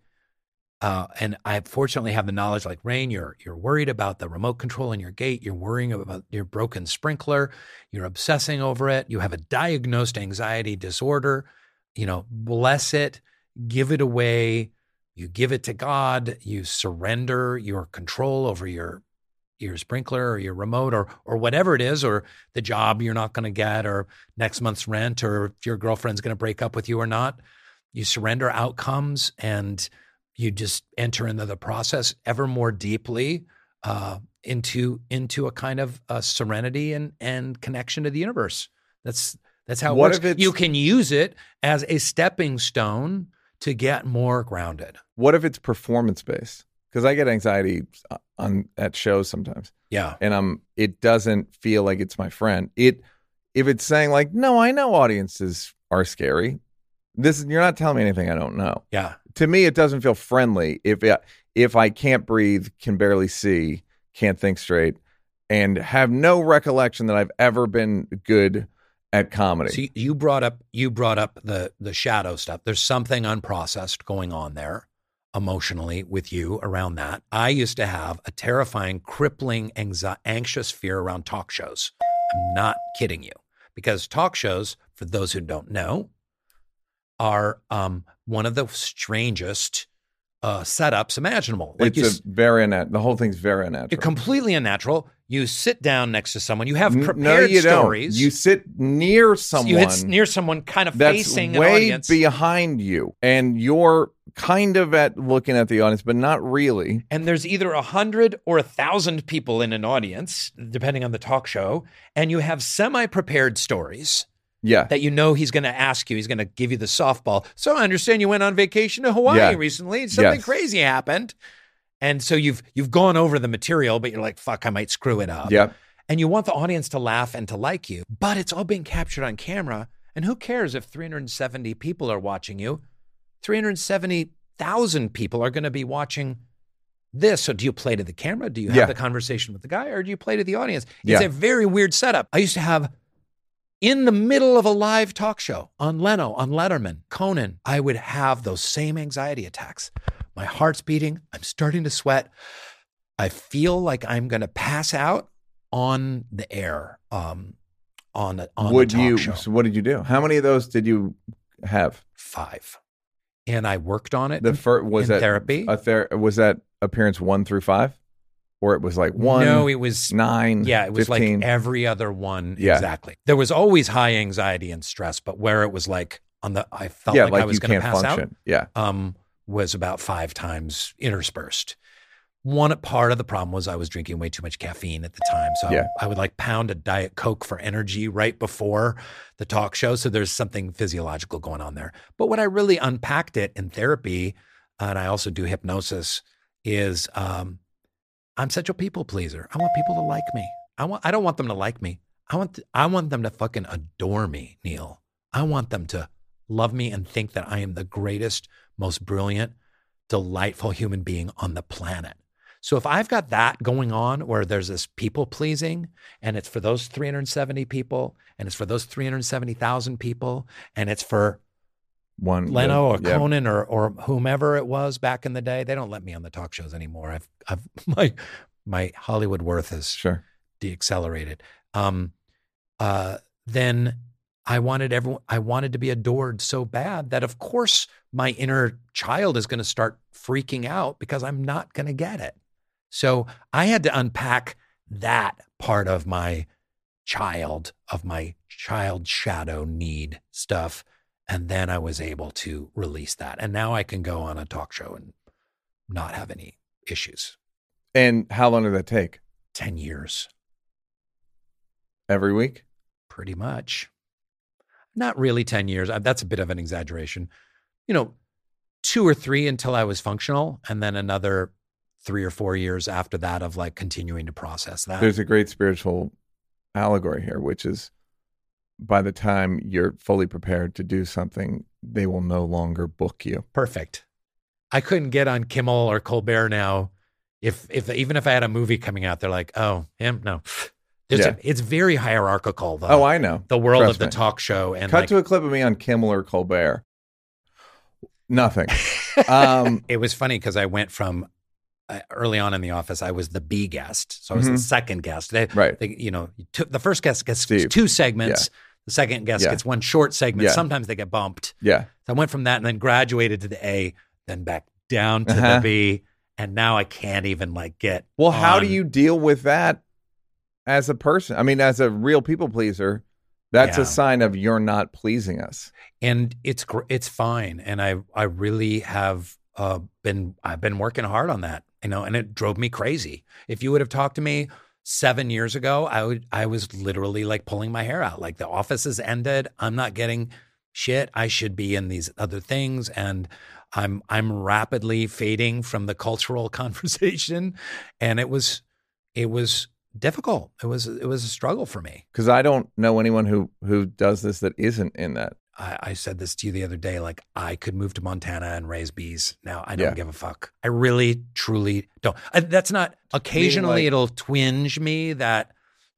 uh, and I fortunately have the knowledge, like Rainn, you're you're worried about the remote control in your gate. You're worrying about your broken sprinkler. You're obsessing over it. You have a diagnosed anxiety disorder. You know, bless it, give it away. You give it to God. You surrender your control over your your sprinkler or your remote or or whatever it is, or the job you're not going to get, or next month's rent, or if your girlfriend's going to break up with you or not. You surrender outcomes and you just enter into the process ever more deeply uh, into into a kind of uh, serenity and and connection to the universe. That's that's how What if it's- you can use it as a stepping stone to get more grounded. What if it's performance based? Because I get anxiety uh, on at shows sometimes, Yeah, and I'm it doesn't feel like it's my friend. It if it's saying like, no, I know audiences are scary. This you're not telling me anything I don't know. yeah, to me it doesn't feel friendly if it, if I can't breathe, can barely see, can't think straight, and have no recollection that I've ever been good at comedy. So you- you brought up you brought up the the shadow stuff. There's something unprocessed going on there emotionally with you around that. I used to have a terrifying, crippling, anxi- anxious fear around talk shows. I'm not kidding you, because talk shows, for those who don't know, are um, one of the strangest uh, setups imaginable. Like you, it's a very unnatural. The whole thing's very unnatural. you're completely unnatural. You sit down next to someone. You have prepared no, you stories. don't. You sit near someone. You hit near someone kind of that's facing way audience. behind you, and you're kind of at looking at the audience, but not really. and there's either a hundred or a thousand people in an audience, depending on the talk show, and you have semi-prepared stories Yeah, that you know he's going to ask you. He's going to give you the softball. So I understand you went on vacation to Hawaii Yeah. recently. Something Yes. crazy happened, and so you've you've gone over the material, but you're like, "Fuck, I might screw it up." yeah. and you want the audience to laugh and to like you, but it's all being captured on camera. And who cares if 370 people are watching you? 370,000 people are going to be watching this. So do you play to the camera? Do you have Yeah. the conversation with the guy or do you play to the audience? It's Yeah. a very weird setup. I used to have in the middle of a live talk show on Leno, on Letterman, Conan, I would have those same anxiety attacks. My heart's beating. I'm starting to sweat. I feel like I'm going to pass out on the air, um, on a, on Would the talk you? show. So what did you do? How many of those did you have? Five, and I worked on it. The first was in that therapy? A ther- was that appearance one through five, or it was like one? no, it was nine. Yeah, it was 15? like every other one. Yeah. Exactly. There was always high anxiety and stress, but where it was like on the, I felt yeah, like, like, I was going to pass function. Yeah. Um, was about five times interspersed. One part of the problem was I was drinking way too much caffeine at the time, so Yeah. I would like pound a diet coke for energy right before the talk show. So there's something physiological going on there. But what I really unpacked it in therapy, and I also do hypnosis, is um, I'm such a people pleaser. I want people to like me. I want. I don't want them to like me. I want. I want them to fucking adore me, Neal. I want them to love me and think that I am the greatest, most brilliant, delightful human being on the planet. So if I've got that going on where there's this people pleasing and it's for those 370 people and it's for those 370,000 people and it's for one. Leno or yeah. Conan or or whomever it was back in the day, they don't let me on the talk shows anymore. I've I've my my Hollywood worth is Sure. deaccelerated. Um, uh, then I wanted everyone. I wanted to be adored so bad that, of course, my inner child is going to start freaking out because I'm not going to get it. So I had to unpack that part of my child, of my child shadow need stuff, and then I was able to release that. And now I can go on a talk show and not have any issues. And how long did that take? Ten years. Every week? pretty much. Not really 10 years. Uh, That's a bit of an exaggeration. You know, two or three until I was functional, and then another three or four years after that of like continuing to process that. There's a great spiritual allegory here, which is by the time you're fully prepared to do something, they will no longer book you. Perfect. I couldn't get on Kimmel or Colbert now. If if even if I had a movie coming out, they're like, oh, him? No. There's Yeah. a, it's very hierarchical, the, oh, I know. the world Trust of the me. talk show. And Cut like, to a clip of me on Kimmel or Colbert. Nothing. Um, it was funny because I went from early on in the office, I was the B guest. So I was the Mhm. second guest. They, right. they, you know, the first guest gets Steve. two segments. The second guest Yeah. gets one short segment. Yeah. Sometimes they get bumped. Yeah. So I went from that and then graduated to the A, then back down to Uh-huh. the B. And now I can't even like get. Well, how do you deal with that as a person? I mean, as a real people pleaser, that's Yeah. a sign of you're not pleasing us. and it's gr- it's fine and i i really have uh been i've been working hard on that you know and it drove me crazy. If you would have talked to me 7 years ago i would i was literally like pulling my hair out. Like the office has ended. I'm not getting shit. I should be in these other things. And i'm i'm rapidly fading from the cultural conversation. And it was it was difficult. It was it was a struggle for me. Because I don't know anyone who who does this that isn't in that. I, I said this to you the other day. Like, I could move to Montana and raise bees. Now, I don't Yeah. give a fuck. I really, truly don't. I, that's not. Occasionally, like- it'll twinge me that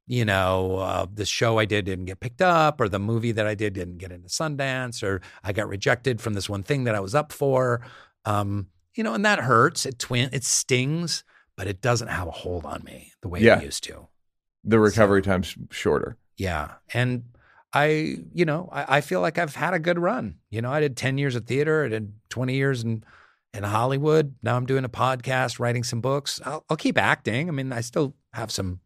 you know uh, the show I did didn't get picked up, or the movie that I did didn't get into Sundance, or I got rejected from this one thing that I was up for. Um, you know, and that hurts. It twin. It stings, but it doesn't have a hold on me the way Yeah. it used to. The recovery time's shorter. Yeah. And I, you know, I, I feel like I've had a good run. You know, I did 10 years of theater, I did 20 years in, in Hollywood. Now I'm doing a podcast, writing some books. I'll, I'll keep acting. I mean, I still have some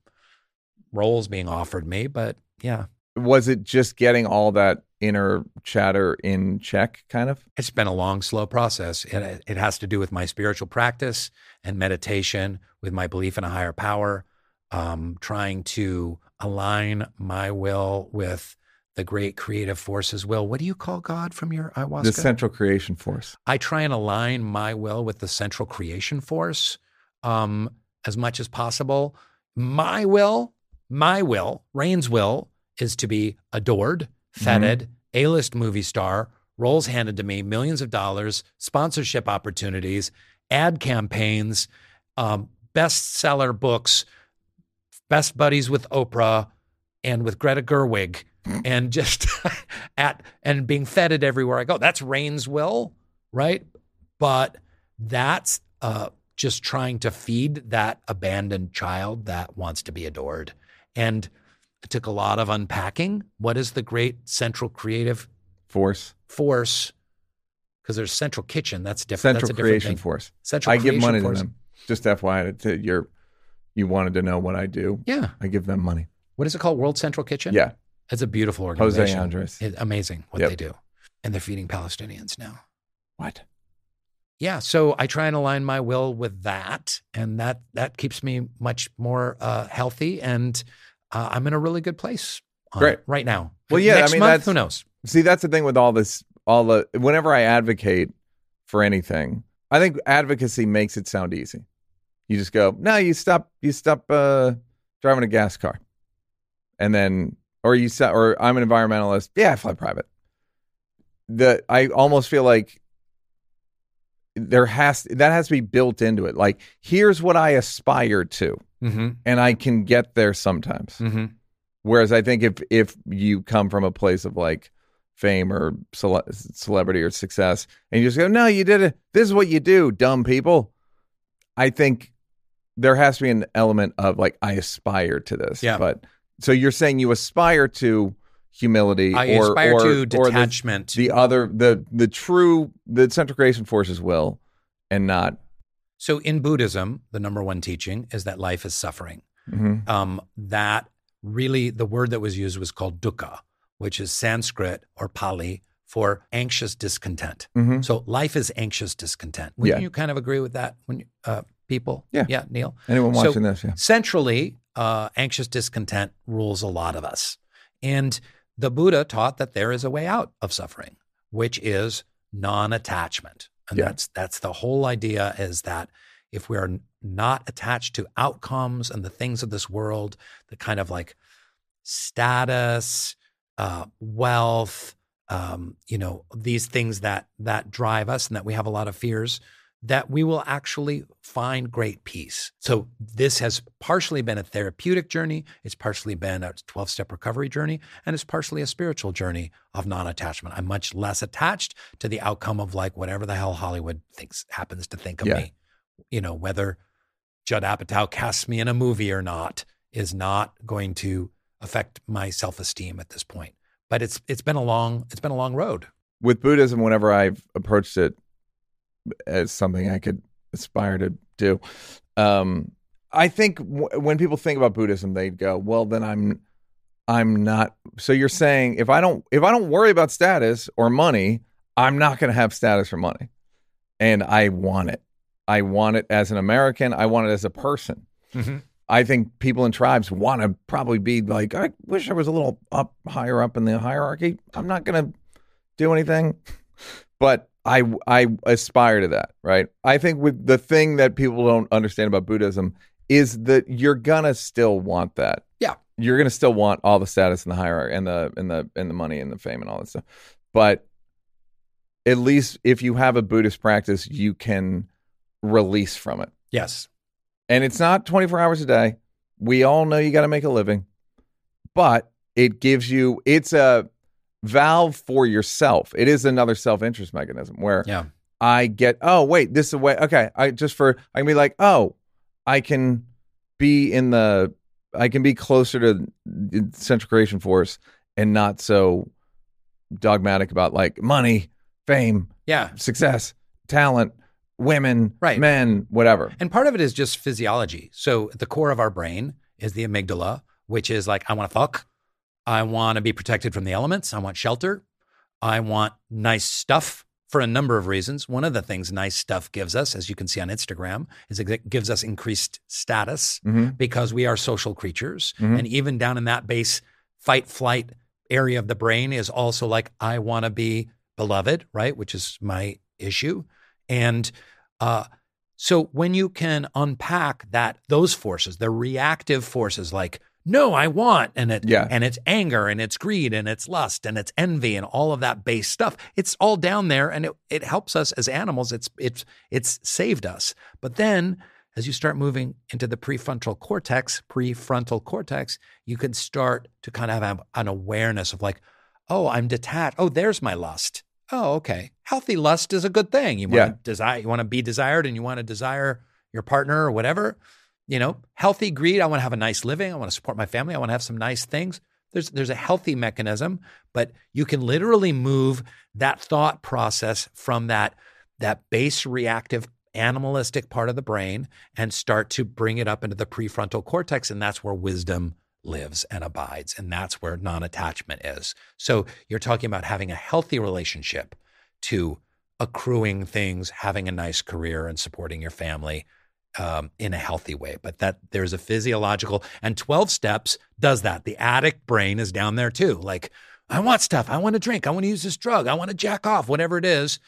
roles being offered me, but yeah, Was it just getting all that inner chatter in check, kind of? it's been a long, slow process. It, it has to do with my spiritual practice and meditation, with my belief in a higher power, um, trying to align my will with the great creative forces will. What do you call God from your ayahuasca? The central creation force. I try and align my will with the central creation force um, as much as possible. My will, my will, Rainn's will, is to be adored, feted, A list movie star, roles handed to me, millions of dollars, sponsorship opportunities, ad campaigns, um, bestseller books, best buddies with Oprah and with Greta Gerwig, and just at and being feted everywhere I go. That's Rainn's will, right? But that's uh, just trying to feed that abandoned child that wants to be adored. And it took a lot of unpacking. What is the great central creative Force. force? Because there's central kitchen. That's different. Central That's a different creation thing. force. Central I give money force. to them. Just FYI, to your, you wanted to know what I do. Yeah. I give them money. What is it called? World Central Kitchen? Yeah. It's a beautiful Jose organization. Andres. It's amazing what Yep. they do. And they're feeding Palestinians now. What? Yeah, so I try and align my will with that, and that that keeps me much more uh, healthy, and uh, I'm in a really good place Great. right now. Well, yeah, I mean, month, that's- who knows? See, that's the thing with all this. All the whenever I advocate for anything, I think advocacy makes it sound easy. You just go, no, you stop, you stop uh, driving a gas car, and then, or you said, or I'm an environmentalist. Yeah, I fly private. The I almost feel like there has that has to be built into it. Like, here's what I aspire to, Mm-hmm. and I can get there sometimes. Mm-hmm. Whereas I think if if you come from a place of like fame or cele- celebrity or success, and you just go, no, you did it. This is what you do, dumb people. I think there has to be an element of like I aspire to this. Yeah. But so you're saying you aspire to humility I or aspire or, to or the, detachment. the other the the true the central creation forces will and not. so in Buddhism, the number one teaching is that life is suffering. Mhm. Um, that really, the word that was used was called dukkha, which is Sanskrit or Pali for anxious discontent. Mhm. So life is anxious discontent. Wouldn't Yeah. you kind of agree with that, when uh, people? Yeah. yeah, Neal. Anyone So- watching this? Yeah. Centrally, uh, anxious discontent rules a lot of us. And the Buddha taught that there is a way out of suffering, which is non-attachment. And Yeah. that's that's the whole idea is that if we are not attached to outcomes and the things of this world, the kind of like status, uh, wealth, um, you know, these things that that drive us and that we have a lot of fears, that we will actually find great peace. So this has partially been a therapeutic journey, it's partially been a 12-step recovery journey, and it's partially a spiritual journey of non-attachment. I'm much less attached to the outcome of like whatever the hell Hollywood thinks happens to think of Yeah. me. You know, whether Judd Apatow casts me in a movie or not is not going to affect my self-esteem at this point. But it's it's been a long it's been a long road. with Buddhism, whenever I've approached it as something I could aspire to do, um, I think w- when people think about Buddhism, they go, "Well, then I'm, I'm not." So you're saying if I don't, if I don't worry about status or money, I'm not going to have status or money, and I want it. I want it as an American. I want it as a person. I think people in tribes want to probably be like, I wish I was a little up higher up in the hierarchy. I'm not going to do anything, but I I aspire to that, right? I think with the thing that people don't understand about Buddhism is that you're gonna still want that. Yeah. You're gonna still want all the status and the hierarchy and the and the and the money and the fame and all that stuff. But at least if you have a Buddhist practice, you can release from it Yes. and it's not 24 hours a day. We all know you got to make a living, but it gives you it's a valve for yourself. It is another self-interest mechanism where Yeah. I get, oh wait, this is a way. Okay, I just for I can be like, oh, I can be in the, I can be closer to the Central Creation Force and not so dogmatic about like money, fame, Yeah. success, talent, women, Right. men, whatever. And part of it is just physiology. So at the core of our brain is the amygdala, which is like, I want to fuck. I want to be protected from the elements. I want shelter. I want nice stuff for a number of reasons. One of the things nice stuff gives us, as you can see on Instagram, is it gives us increased status Mhm. because we are social creatures. Mhm. And even down in that base fight flight area of the brain is also like, I want to be beloved, right? Which is my issue. And uh, so when you can unpack that, those forces, the reactive forces like, no, I want, and it, Yeah. and it's anger, and it's greed, and it's lust, and it's envy, and all of that base stuff. It's all down there, and it, it helps us as animals. It's it's it's saved us. But then, as you start moving into the prefrontal cortex, prefrontal cortex, you can start to kind of have an awareness of like, oh, I'm detached. Oh, there's my lust. Oh, okay. Healthy lust is a good thing. You want Yeah. to desire, you want to be desired, and you want to desire your partner or whatever. You know, healthy greed. I want to have a nice living. I want to support my family. I want to have some nice things. There's there's a healthy mechanism, but you can literally move that thought process from that that base reactive animalistic part of the brain and start to bring it up into the prefrontal cortex and that's where wisdom lives and abides and that's where non-attachment is. So you're talking about having a healthy relationship to accruing things, having a nice career and supporting your family um, in a healthy way. But that there's a physiological and 12 steps does that. The addict brain is down there too. Like, I want stuff. I want to drink. I want to use this drug. I want to jack off, whatever it is.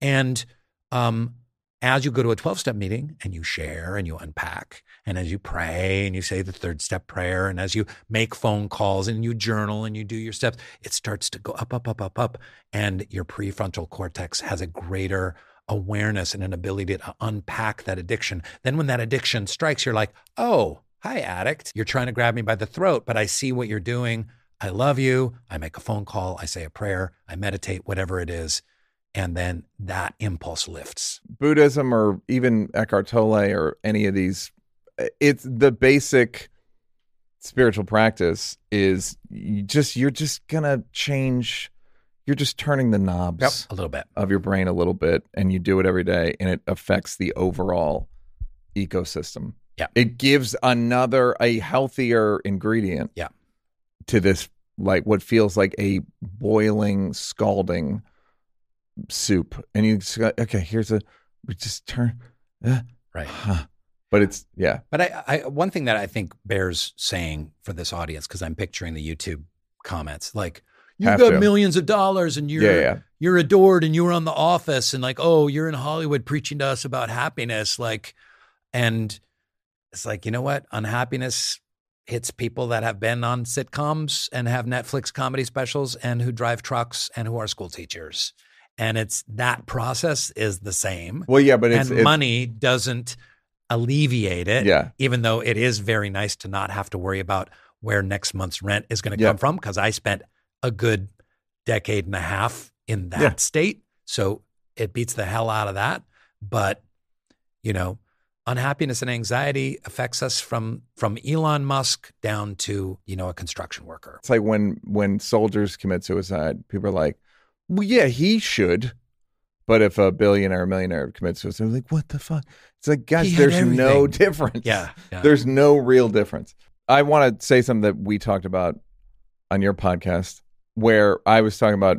And um, as you go to a 12 step meeting and you share and you unpack, and as you pray and you say the third step prayer, and as you make phone calls and you journal and you do your steps, it starts to go up, up, up, up, up. And your prefrontal cortex has a greater awareness and an ability to unpack that addiction. Then when that addiction strikes, you're like, oh, hi, addict. You're trying to grab me by the throat, but I see what you're doing. I love you. I make a phone call. I say a prayer. I meditate, whatever it is. And then that impulse lifts. Buddhism or even Eckhart Tolle or any of these, it's the basic spiritual practice is you just you're just gonna change you're just turning the knobs Yep, a little bit. of your brain a little bit and you do it every day and it affects the overall ecosystem. Yeah. It gives another a healthier ingredient. Yeah. To this like what feels like a boiling scalding soup and you just go, okay, here's a we just turn uh, Right. huh. But it's yeah. But I, I, one thing that I think bears saying for this audience, because I'm picturing the YouTube comments, like you Have got to. millions of dollars and you're Yeah, yeah. you're adored and you were on The Office and like, oh, you're in Hollywood preaching to us about happiness, like, and it's like, you know what? Unhappiness hits people that have been on sitcoms and have Netflix comedy specials and who drive trucks and who are school teachers, and it's that process is the same Well yeah, but it's, and it's money doesn't alleviate it. Yeah. Even though it is very nice to not have to worry about where next month's rent is going to Yeah. come from, because I spent a good decade and a half in that Yeah. state. So it beats the hell out of that. But, you know, unhappiness and anxiety affects us from from Elon Musk down to, you know, a construction worker. it's like when when soldiers commit suicide, people are like, "Well, yeah, he should." But if a billionaire or millionaire commits suicide, they're like, "What the fuck?" It's like, guys, there's no difference. Yeah. yeah. there's no real difference. I want to say something that we talked about on your podcast, where I was talking about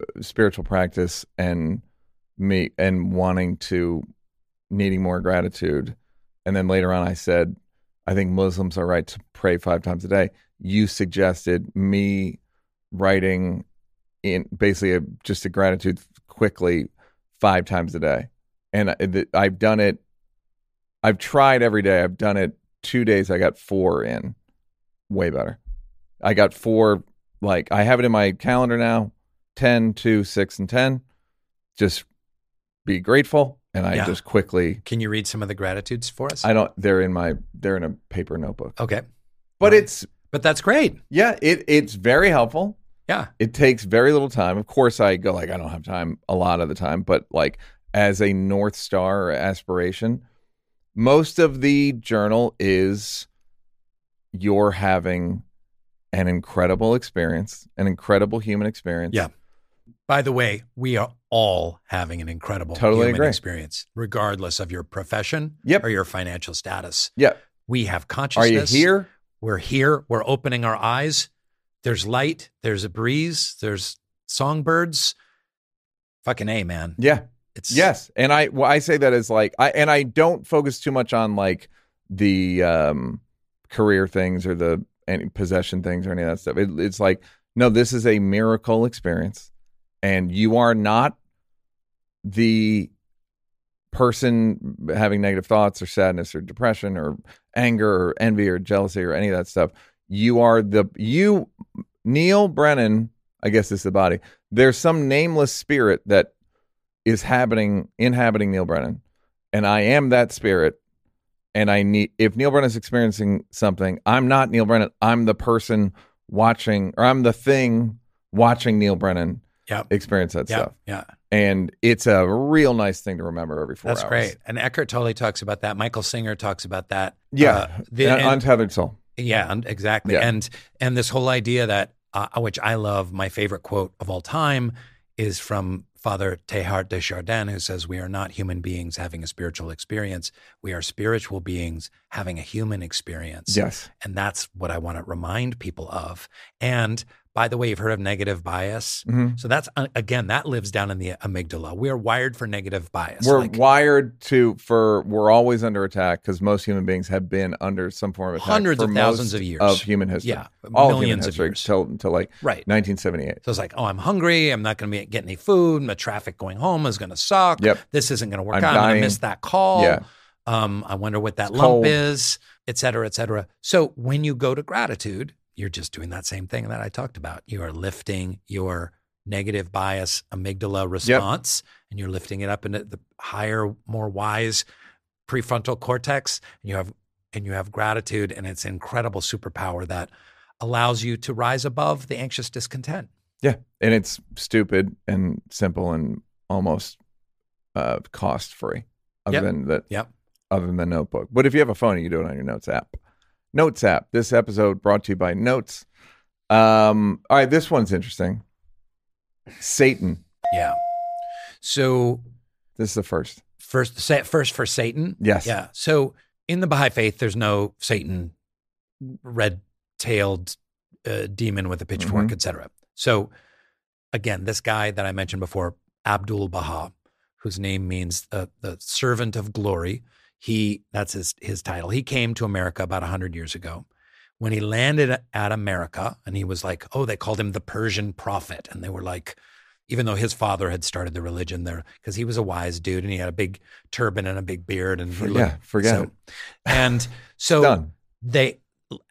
uh, spiritual practice and me and wanting to needing more gratitude, and then later on, I said, I think Muslims are right to pray five times a day. You suggested me writing in basically a, just a gratitude quickly five times a day, and I, I've done it. I've tried every day. I've done it two days. I got four in, way better. I got four. Like I have it in my calendar now. 10, 2, 6, and ten. Just be grateful, and I Yeah. just quickly. Can you read some of the gratitudes for us? I don't. They're in my. They're in a paper notebook. okay. But Right. it's But that's great. yeah. It it's very helpful. Yeah. It takes very little time. Of course, I go like I don't have time a lot of the time, but like as a north star or aspiration, most of the journal is you're having an incredible experience, an incredible human experience. Yeah. By the way, we are all having an incredible Totally human agree. experience, regardless of your profession Yep. or your financial status. Yeah. We have consciousness. Are you here? We're here. We're opening our eyes. There's light. There's a breeze. There's songbirds. Fucking A, man. Yeah. It's Yes, and I well, I say that as like I and I don't focus too much on like the um career things or the any possession things or any of that stuff. It, it's like no, this is a miracle experience, and you are not the person having negative thoughts or sadness or depression or anger or envy or jealousy or any of that stuff. You are the you Neal Brennan. I guess is the body. There's some nameless spirit that is happening inhabiting Neal Brennan, and I am that spirit. And I need if Neal Brennan's experiencing something, I'm not Neal Brennan. I'm the person watching, or I'm the thing watching Neal Brennan. Yeah. experience that Yeah. stuff. Yeah. And it's a real nice thing to remember every four That's hours. great. And Eckhart Tolle talks about that. Michael Singer talks about that. Yeah. Uh, the- An and- untethered soul. Yeah, exactly. Yeah. And and this whole idea that uh, which I love, my favorite quote of all time is from Father Teilhard de Chardin, who says, "We are not human beings having a spiritual experience. We are spiritual beings having a human experience." Yes. And that's what I want to remind people of. And by the way, you've heard of negative bias. Mhm. So that's uh, again that lives down in the amygdala. We are wired for negative bias. We're Like, wired to for we're always under attack because most human beings have been under some form of attack Hundreds for of thousands of years. of human history. Yeah, all millions human of history years. till till like right. 1978. So it's like, oh, I'm hungry. I'm not going to get any food. The traffic going home is going to suck. Yep. This isn't going to work I'm out. I'm going to miss that call. Yeah. Um, I wonder what that It's lump cold. is, et cetera, et cetera. So when you go to gratitude, you're just doing that same thing that I talked about. You are lifting your negative bias amygdala response and you're lifting it up into the higher, more wise prefrontal cortex. And you have and you have gratitude and it's an incredible superpower that allows you to rise above the anxious discontent. Yeah, and it's stupid and simple and almost uh, cost free, other Yep. than that. Yep. Other than the notebook, but if you have a phone, you can do it on your Notes app. Notes app. This episode brought to you by Notes. Um, all right, this one's interesting. Satan. Yeah. So This is the first. first, first for Satan. Yes. Yeah. So in the Baha'i faith, there's no Satan, red-tailed uh, demon with a pitchfork, Mhm. etc. So again, this guy that I mentioned before, Abdul Baha, whose name means uh, the servant of glory. He that's his his title. He came to America about hundred years ago. When he landed at America, and he was like, oh, they called him the Persian prophet, and they were like, even though his father had started the religion there, because he was a wise dude and he had a big turban and a big beard, and looked- yeah, forget so- it. And so they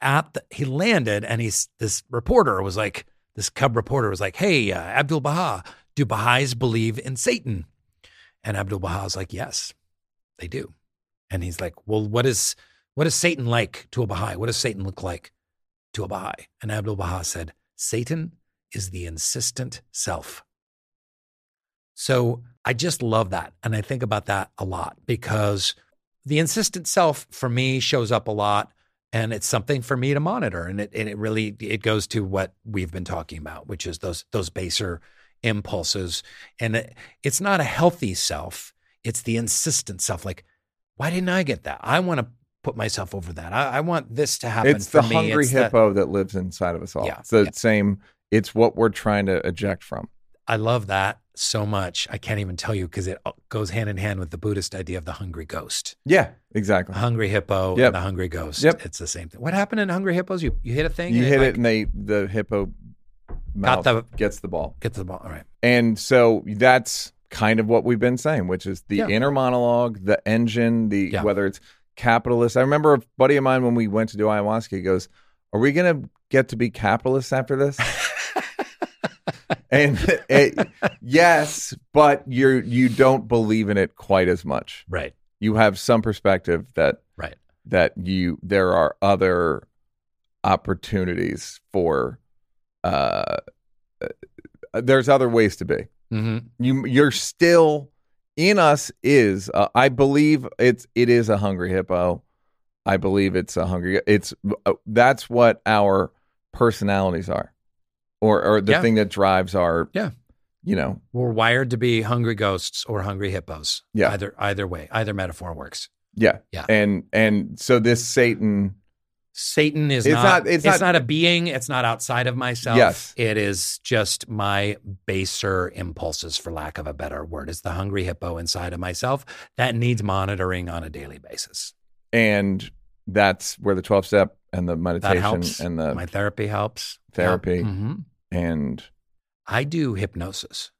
at the, he landed and he's this reporter was like this cub reporter was like hey uh, abdul baha do baha'is believe in satan and abdul baha's like yes they do and he's like well what is what is satan like to a baha'i what does satan look like to a baha'i and abdul baha said satan is the insistent self. So i just love that. And i think about that a lot because the insistent self for me shows up a lot and it's something for me to monitor. And it, and it really it goes to what we've been talking about which is those those baser impulses. And it, it's not a healthy self. It's the insistent self. Like why didn't i get that i want to put myself over that i, I want this to happen It's for the me hungry It's the- hippo that lives inside of us all. Yeah, It's the yeah. same. It's what we're trying to eject from. i love that so much i can't even tell you because it goes hand in hand with the buddhist idea of the hungry ghost Yeah, exactly. a hungry hippo Yep. and the hungry ghost Yep. it's the same thing what happened in hungry hippos you you hit a thing You hit like, it, and they the hippo Got mouth the- gets the ball. Gets the ball all right And so that's kind of what we've been saying, which is the Yeah. inner monologue, the engine, the Yeah. whether it's capitalist. I remember a buddy of mine when we went to do ayahuasca, he goes, Are we gonna get to be capitalists after this? and it, yes, but you're you don't believe in it quite as much. right You have some perspective that right that you there are other opportunities for uh uh, there's other ways to be mm-hmm. you you're still in us is uh, i believe it's it is a hungry hippo i believe it's a hungry it's uh, that's what our personalities are or or the Yeah. thing that drives our Yeah. you know We're wired to be hungry ghosts or hungry hippos. Yeah. Either either way, either metaphor works. yeah Yeah. and and so this satan Satan is It's not, not- it's it's, not- not, a being, it's not outside of myself. Yes. It is just my baser impulses, for lack of a better word. It's the hungry hippo inside of myself that needs monitoring on a daily basis. and that's where the 12 step and the meditation and the my therapy helps. therapy. hmm and I do hypnosis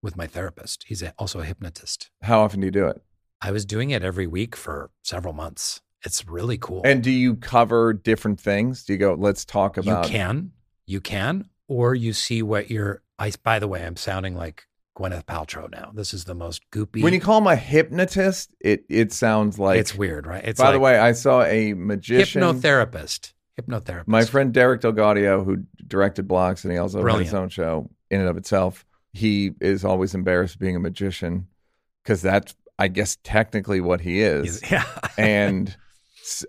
with my therapist. He's also a hypnotist. how often do you do it I was doing it every week for several months. It's really cool. and do you cover different things do you go let's talk about You can, you can, or you see what you're. I, by the way, I'm sounding like Gwyneth Paltrow now. This is the most goopy. when you call him a hypnotist it it sounds like it's weird, right? It's by the way i saw a magician hypnotherapist. Hypnotherapist. my friend derek DelGaudio who directed blocks and he also had his own show in and of itself he is always embarrassed being a magician because that's, I guess, technically what he is. Yeah. and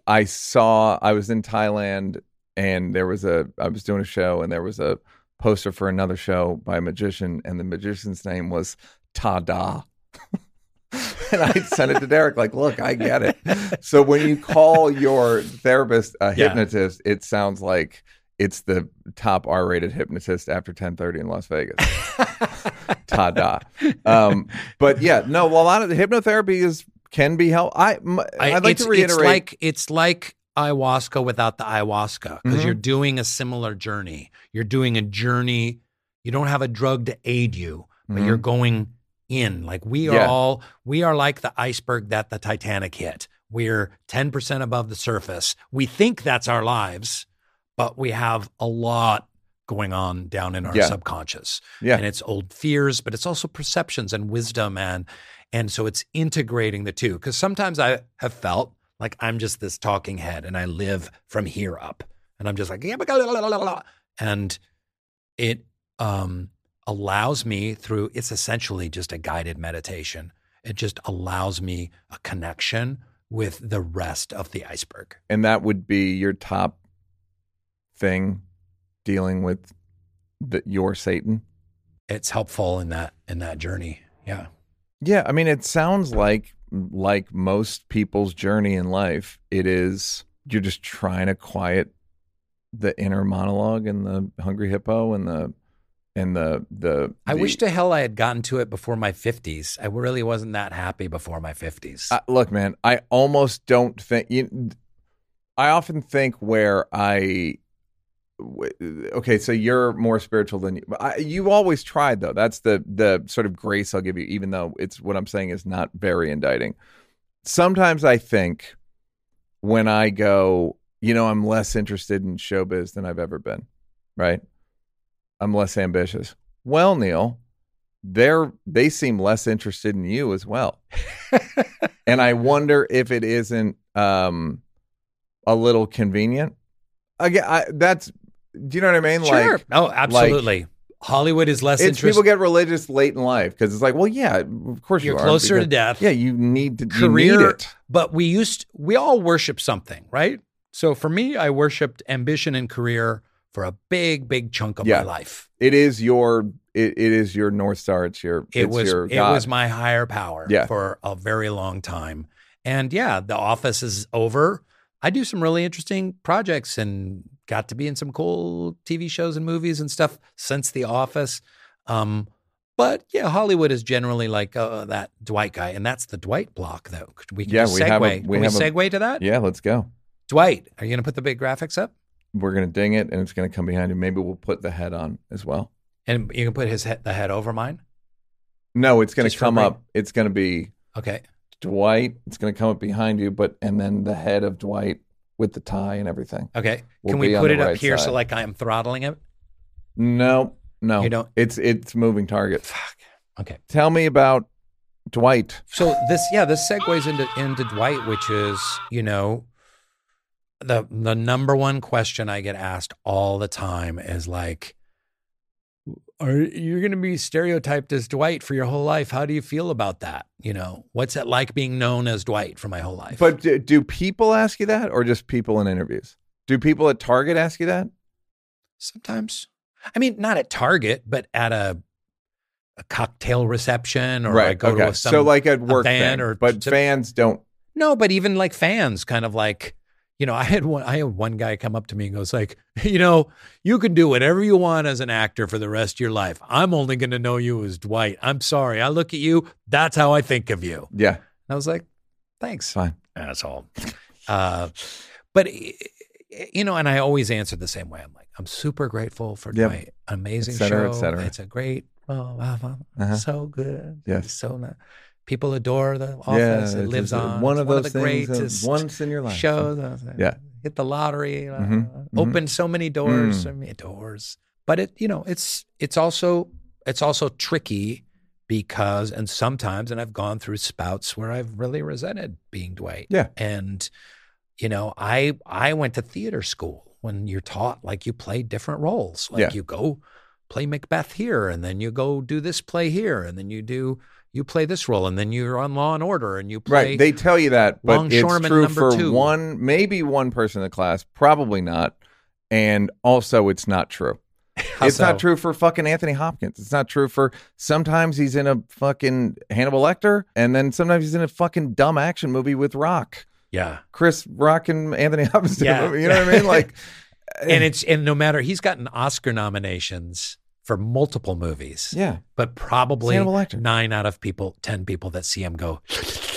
I saw I was in Thailand and there was a I was doing a show and there was a poster for another show by a magician and the magician's name was Tada. and I sent it to Derek like, look, I get it. So when you call your therapist a Yeah. hypnotist, it sounds like it's the top R-rated hypnotist after 10:30 in Las Vegas. Tada. Um, but yeah, no, well, a lot of the hypnotherapy is can be help. I'd like to reiterate. It's like it's like ayahuasca without the ayahuasca because Mhm. you're doing a similar journey. You're doing a journey. You don't have a drug to aid you, but Mhm. you're going in. Like we are Yeah. all, we are like the iceberg that the Titanic hit. We're 10% above the surface. We think that's our lives, but we have a lot going on down in our Yeah. subconscious yeah, and it's old fears, but it's also perceptions and wisdom, and and so it's integrating the two. Because sometimes I have felt like I'm just this talking head, and I live from here up, and I'm just like and it um, allows me through. It's essentially just a guided meditation. It just allows me a connection with the rest of the iceberg. and that would be your top thing dealing with the, your Satan. It's helpful in that in that journey. Yeah. Yeah, I mean, it sounds like like most people's journey in life. It is you're just trying to quiet the inner monologue and the hungry hippo and the and the the. I the- wish to hell I had gotten to it before my 50s. I really wasn't that happy before my 50s. Uh, look, man, I almost don't think you. I often think where I. Okay, so you're more spiritual than you. I, you always tried though. That's the the sort of grace I'll give you, even though it's what I'm saying is not very indicting. Sometimes I think when I go, you know, I'm less interested in showbiz than I've ever been. Right? I'm less ambitious. Well, Neal, they're they seem less interested in you as well and I wonder if it isn't um, a little convenient. Again, I, that's do you know what I mean? sure. Like, oh, absolutely. Hollywood is less it's interested. people get religious late in life because it's like, well, yeah, of course You're you are, closer to death. Yeah, you need to Career, need it. but we used we all worship something, right? So for me, I worshipped ambition and career for a big, big chunk of Yeah. my life. It is your it, it is your north star. It's your It it's was your it was my higher power Yeah. for a very long time. And yeah, the office is over. I do some really interesting projects and got to be in some cool TV shows and movies and stuff since the office. Um, but yeah, Hollywood is generally like uh, that Dwight guy, and that's the Dwight block, though. We can Yeah, just we segue. have a- we can we have a- segue to that? yeah. Let's go. Dwight, are you going to put the big graphics up? We're gonna ding it, and it's gonna come behind you. Maybe we'll put the head on as well. And you can put his head, the head over mine. No, it's gonna Just come up. It's gonna be Okay. Dwight. It's gonna come up behind you, but and then the head of Dwight with the tie and everything. Okay. Can we put it up right here so like I am throttling it? No, no, You don't- It's it's moving target. Fuck. Okay. Tell me about Dwight. So this, yeah, this segues into into Dwight, which is you know, the the number one question I get asked all the time is like, "Are you're going to be stereotyped as Dwight for your whole life? How do you feel about that? You know, what's it like being known as Dwight for my whole life?" But do, do people ask you that, or just people in interviews? Do people at Target ask you that? sometimes, I mean, not at Target, but at a a cocktail reception, or I go to a, some, so like at work, thing, or but fans don't. No, but even like fans, kind of like, you know, I had one. I had one guy come up to me and goes like, you know, you can do whatever you want as an actor for the rest of your life. I'm only going to know you as Dwight. I'm sorry. I look at you. That's how I think of you. Yeah, I was like, thanks. fine. That's all. Uh, but you know, and I always answer the same way. I'm like, I'm super grateful for Yep. Dwight. Amazing Et cetera, et show. cetera. It's a great. Oh, wow, wow, Uh-huh. so good. Yes. So nice. People adore the yeah, office. it lives on. One of one those of the things uh, greatest once in your life. shows. I was like, Yeah. hit the lottery. uh, Mhm, mhm. Opened so many doors. Mm. I mean, doors. But it, you know, it's it's also it's also tricky because, and sometimes, and I've gone through spouts where I've really resented being Dwight. Yeah. And you know, I I went to theater school when you're taught like you play different roles, like Yeah. you go play Macbeth here, and then you go do this play here, and then you do you play this role, and then you're on Law and Order, and you play Right. They tell you that, but it's true for two. one, maybe one person in the class, probably not. And also, it's not true. How it's so? not true for fucking Anthony Hopkins. It's not true for sometimes he's in a fucking Hannibal Lecter, and then sometimes he's in a fucking dumb action movie with Rock. Yeah, Chris Rock and Anthony Hopkins. Yeah. You know what I mean? Like, and eh. it's and no matter he's gotten Oscar nominations for multiple movies, yeah, but probably nine out of people, ten people that see him go,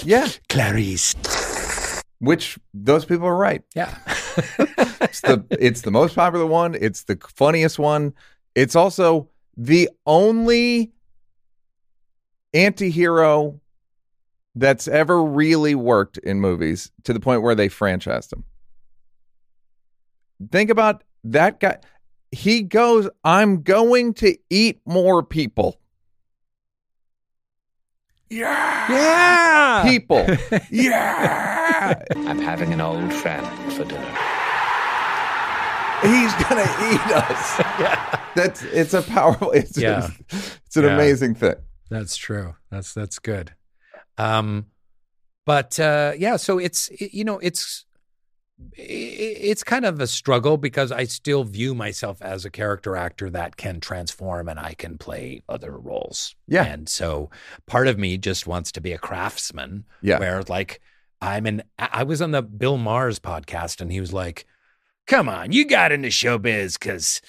yeah. Clarice. Which those people are right. Yeah, It's the it's the most popular one. It's the funniest one. It's also the only anti-hero that's ever really worked in movies to the point where they franchised him. Think about that guy. He goes, I'm going to eat more people. Yeah. yeah. People. yeah. I'm having an old friend for dinner. He's gonna eat us. Yeah. That's it's a powerful. It's, Yeah. it's an Yeah. amazing thing. That's true. That's that's good. Um, but uh, yeah, so it's it- you know it's i- i- it's kind of a struggle because I still view myself as a character actor that can transform and I can play other roles. Yeah. and so part of me just wants to be a craftsman. Yeah. where like I'm an I was on the Bill Maher's podcast and he was like, "Come on, you got into showbiz because."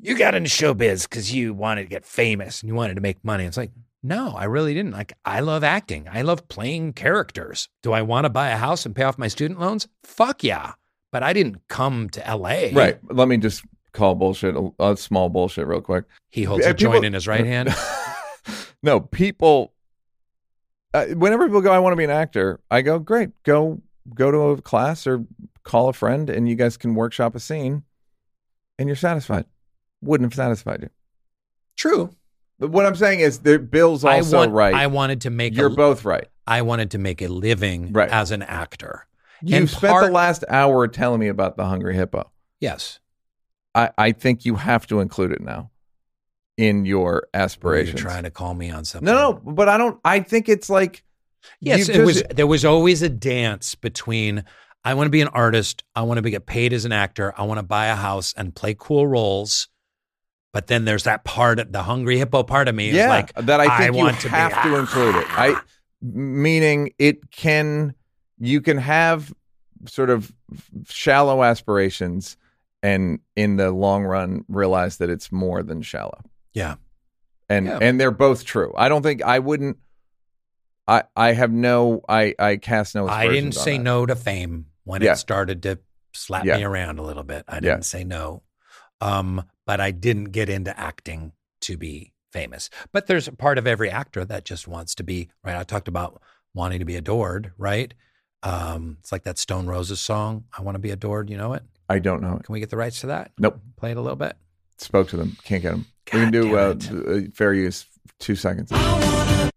You got into showbiz because you wanted to get famous and you wanted to make money. It's like, no, I really didn't. Like, I love acting. I love playing characters. Do I want to buy a house and pay off my student loans? Fuck yeah. But I didn't come to LA. Right. Let me just call bullshit a, a small bullshit real quick. He holds a joint in his right hand. no, people. Uh, whenever people go, I want to be an actor. I go, great. Go go to a class or call a friend, and you guys can workshop a scene, and you're satisfied. Wouldn't have satisfied you. True. But what I'm saying is, that Bill's also I want, right. I wanted to make you're a, both right. I wanted to make a living Right. as an actor. You And spent part- the last hour telling me about the Hungry Hippo. Yes. I, I think you have to include it now in your aspirations. trying to call me on something? No, no, but I don't. I think it's like Yes, you it was. There was always a dance between. I want to be an artist. I want to be, get paid as an actor. I want to buy a house and play cool roles. But then there's that part, the hungry hippo part of me. is yeah, like that I think you want to be- have to include it. I meaning it can you can have sort of shallow aspirations and in the long run realize that it's more than shallow. Yeah. And Yeah. and they're both true. I don't think I wouldn't I I have no I I cast no I didn't say that. no to fame when Yeah. it started to slap Yeah. me around a little bit. I didn't say no. Um, but I didn't get into acting to be famous. But there's a part of every actor that just wants to be right. I talked about wanting to be adored, right? Um, it's like that Stone Roses song, I want to be adored, you know it? I don't know. Can we get the rights to that? Nope. Play it a little bit. Spoke to them. Can't get them. we can do uh, uh, fair use 2 seconds.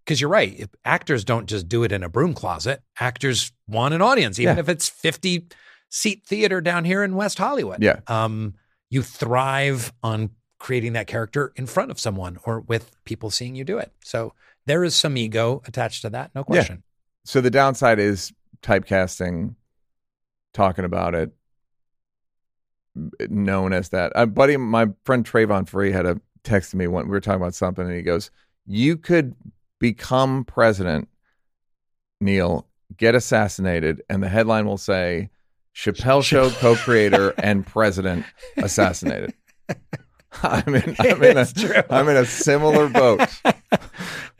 Because you're right. If- Actors don't just do it in a broom closet. Actors want an audience, even Yeah. if it's 50 seat theater down here in West Hollywood. Yeah. Um, you thrive on creating that character in front of someone or with people seeing you do it. So there is some ego attached to that, no question. Yeah. So the downside is typecasting, talking about it, known as that. A buddy, my friend Trayvon Free had a text to me when we were talking about something, and he goes, "You could become president, Neal, get assassinated, and the headline will say." Chappelle Show co-creator and president assassinated. I'm in. I'm in a, I'm in a similar boat.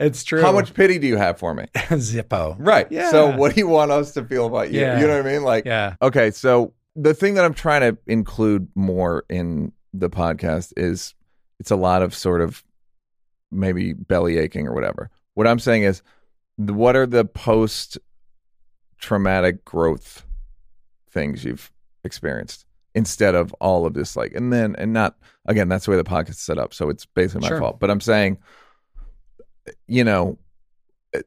It's true. How much pity do you have for me? Zippo? Right. Yeah. So what do you want us to feel about you? Yeah. You know what I mean? Like, Yeah. okay. So the thing that I'm trying to include more in the podcast is it's a lot of sort of maybe belly aching or whatever. What I'm saying is, what are the post traumatic growth things you've experienced instead of all of this like and then and not again that's the way the podcast is set up so it's basically my Sure. fault but i'm saying you know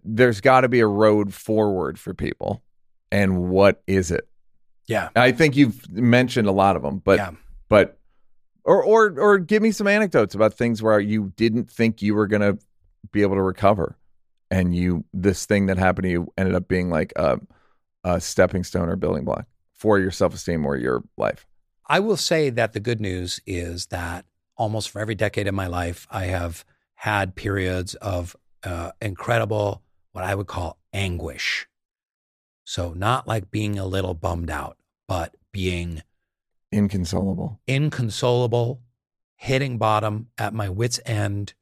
there's got to be a road forward for people and what is it Yeah. i think you've mentioned a lot of them but yeah. but Or or or give me some anecdotes about things where you didn't think you were gonna be able to recover, and you this thing that happened to you ended up being like a, a stepping stone or building block for your self esteem or your life. I will say that the good news is that almost for every decade of my life, I have had periods of uh, incredible, what I would call anguish. So, not like being a little bummed out, but being Inconsolable. inconsolable, hitting bottom at my wits' end,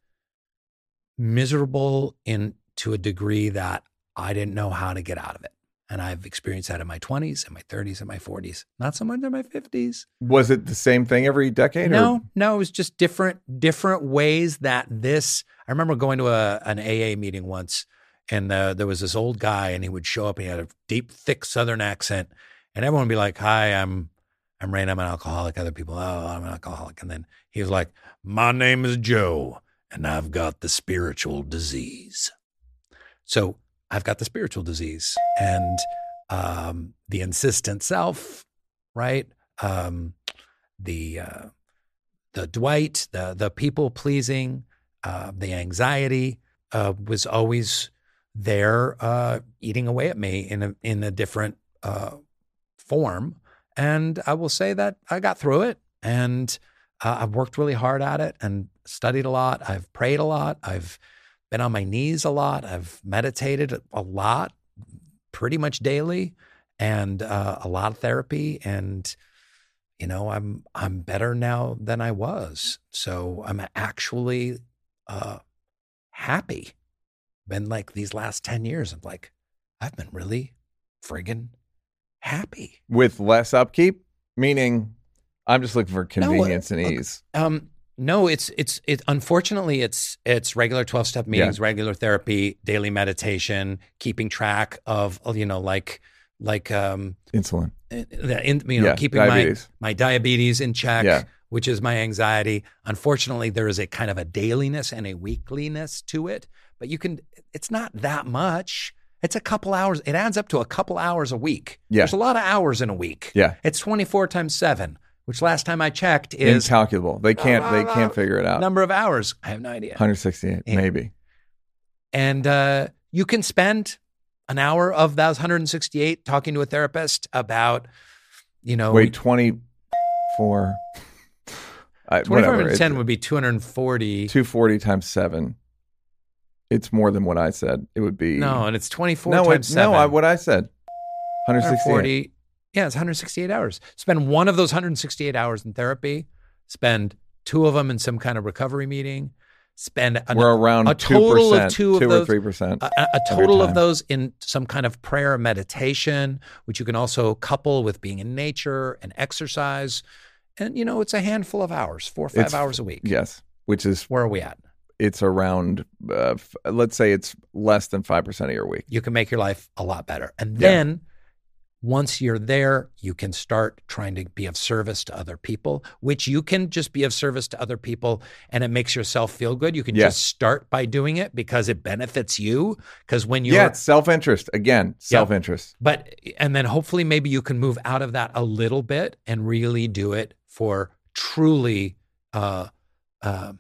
miserable in to a degree that I didn't know how to get out of it. And I've experienced that in my 20s and my 30s and my 40s, not so much in my 50s. Was it the same thing every decade? No, Or? no, it was just different different ways that this. I remember going to a an AA meeting once, and uh, there was this old guy, and he would show up, and he had a deep, thick Southern accent, and everyone would be like, "Hi, I'm I'm Rainn. I'm an alcoholic." Other people, "Oh, I'm an alcoholic," and then he was like, "My name is Joe, and I've got the spiritual disease." So I've got the spiritual disease, and um, the insistent self, right? Um, the uh, the Dwight, the the people pleasing, uh, the anxiety uh, was always there, uh, eating away at me in a in a different uh, form. And I will say that I got through it, and uh, I've worked really hard at it, and studied a lot. I've prayed a lot. I've been on my knees a lot. I've meditated a lot, pretty much daily, and uh, a lot of therapy and you know i'm i'm better now than i was so i'm actually uh happy been like these last 10 years i'm like i've been really friggin happy with less upkeep, meaning I'm just looking for convenience and look, ease. um no it's it's it unfortunately it's it's regular 12 step meetings regular therapy daily meditation keeping track of you know like like um Insulin. the in, you know Yeah, keeping diabetes. my my diabetes in check Yeah. which is my anxiety unfortunately there is a kind of a dailiness and a weekliness to it but you can it's not that much it's a couple hours it adds up to a couple hours a week Yeah. there's a lot of hours in a week Yeah. it's 24 times 7 which last time i checked is Incalculable. They can't. They can't figure it out. number of hours i have no idea 168, Yeah. maybe. and uh, you can spend an hour of those 168 talking to a therapist about you know Wait, 24. I, 25 whatever. and It's 10 would be 240 240 times seven. It's more than what I said. It would be no and it's 24 no, times it, no. I, what I said. 168. 140 yeah it's 168 hours spend one of those 168 hours in therapy spend two of them in some kind of recovery meeting spend an, We're around a total 2%, of two of two those- or three percent. a, a total of those in some kind of prayer meditation, which you can also couple with being in nature and exercise. And, you know, it's a handful of hours, four or five It's- hours a week. Yes, which is Where are we at? it's around. Uh, f- let's say it's less than five percent of your week. You can make your life a lot better. And Yeah. Once you're there, you can start trying to be of service to other people, which you can just be of service to other people and it makes yourself feel good. You can Yeah. just start by doing it because it benefits you. Because when you're Yeah, it's self interest again. Self interest. but and then hopefully maybe you can move out of that a little bit and really do it for truly uh uh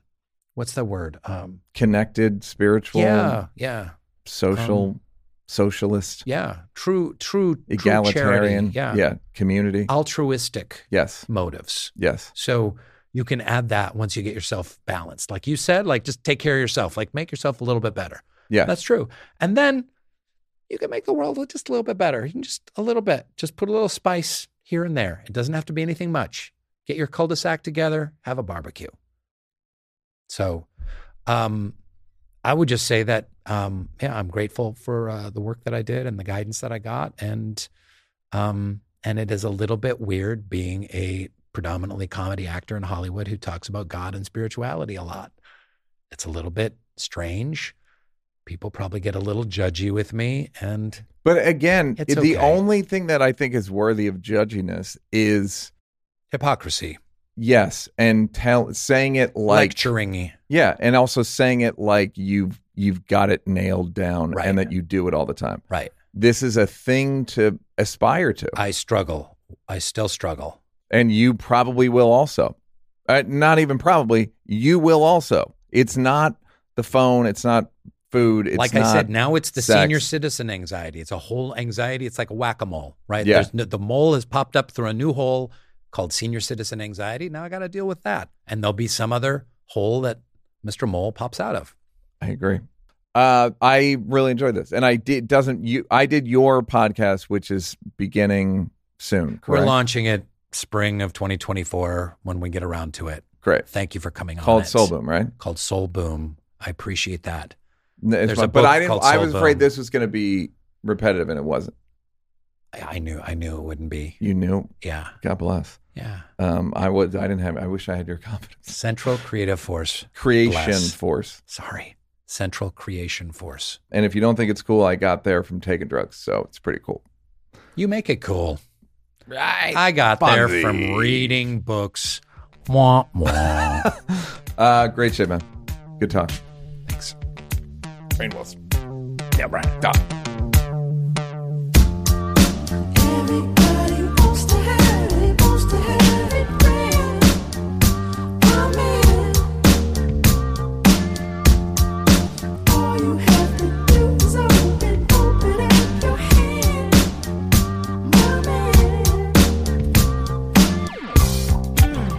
what's the word um Connected, spiritual, yeah yeah social, Um, socialist, yeah true true true egalitarian. charity, yeah. yeah, community. altruistic yes, motives yes. so you can add that once you get yourself balanced like you said like just take care of yourself like make yourself a little bit better Yeah, That's true. And then you can make the world just a little bit better. You can just a little bit, just put a little spice here and there. It doesn't have to be anything much. Get your cul-de-sac together, have a barbecue. So, um, I would just say that, um, yeah, I'm grateful for uh, the work that I did and the guidance that I got, and um, and it is a little bit weird being a predominantly comedy actor in Hollywood who talks about God and spirituality a lot. It's a little bit strange people probably get a little judgy with me and but again, the okay. only thing that I think is worthy of judginess is hypocrisy yes, and tell saying it like lecturing yeah, and also saying it like you've you've got it nailed down Right. and that you do it all the time. right This is a thing to aspire to, i struggle i still struggle and you probably will also. Uh, not even probably. You will also. It's not the phone. It's not food. It's like I said, now it's the sex. senior citizen anxiety. It's a whole anxiety. It's like a whack a mole, right? Yeah. There's no, the mole has popped up through a new hole called senior citizen anxiety. Now I got to deal with that. And there'll be some other hole that Mr. Mole pops out of. I agree. Uh, I really enjoyed this, and I did. Doesn't you? I did your podcast, which is beginning soon. Correct. We're launching it spring of 2024 when we get around to it. Great. Thank you for coming on. Called it. Soul Boom, right? Called Soul Boom. I appreciate that. N- it's There's fun. a but I didn't. I was afraid this was going to be repetitive, and it wasn't. I, I knew I knew it wouldn't be. You knew. Yeah. God bless. Yeah. Um, I would. I didn't have. I wish I had your confidence. Central Creative Force. Creation Bless. force. Sorry. Central Creation Force. And if you don't think it's cool, I got there from taking drugs, so it's pretty cool. You make it cool. Right. I got there from reading books. Wah, wah. Uh, great shit, man. Good talk. Thanks. Rainn Wilson. Yeah, right. Done.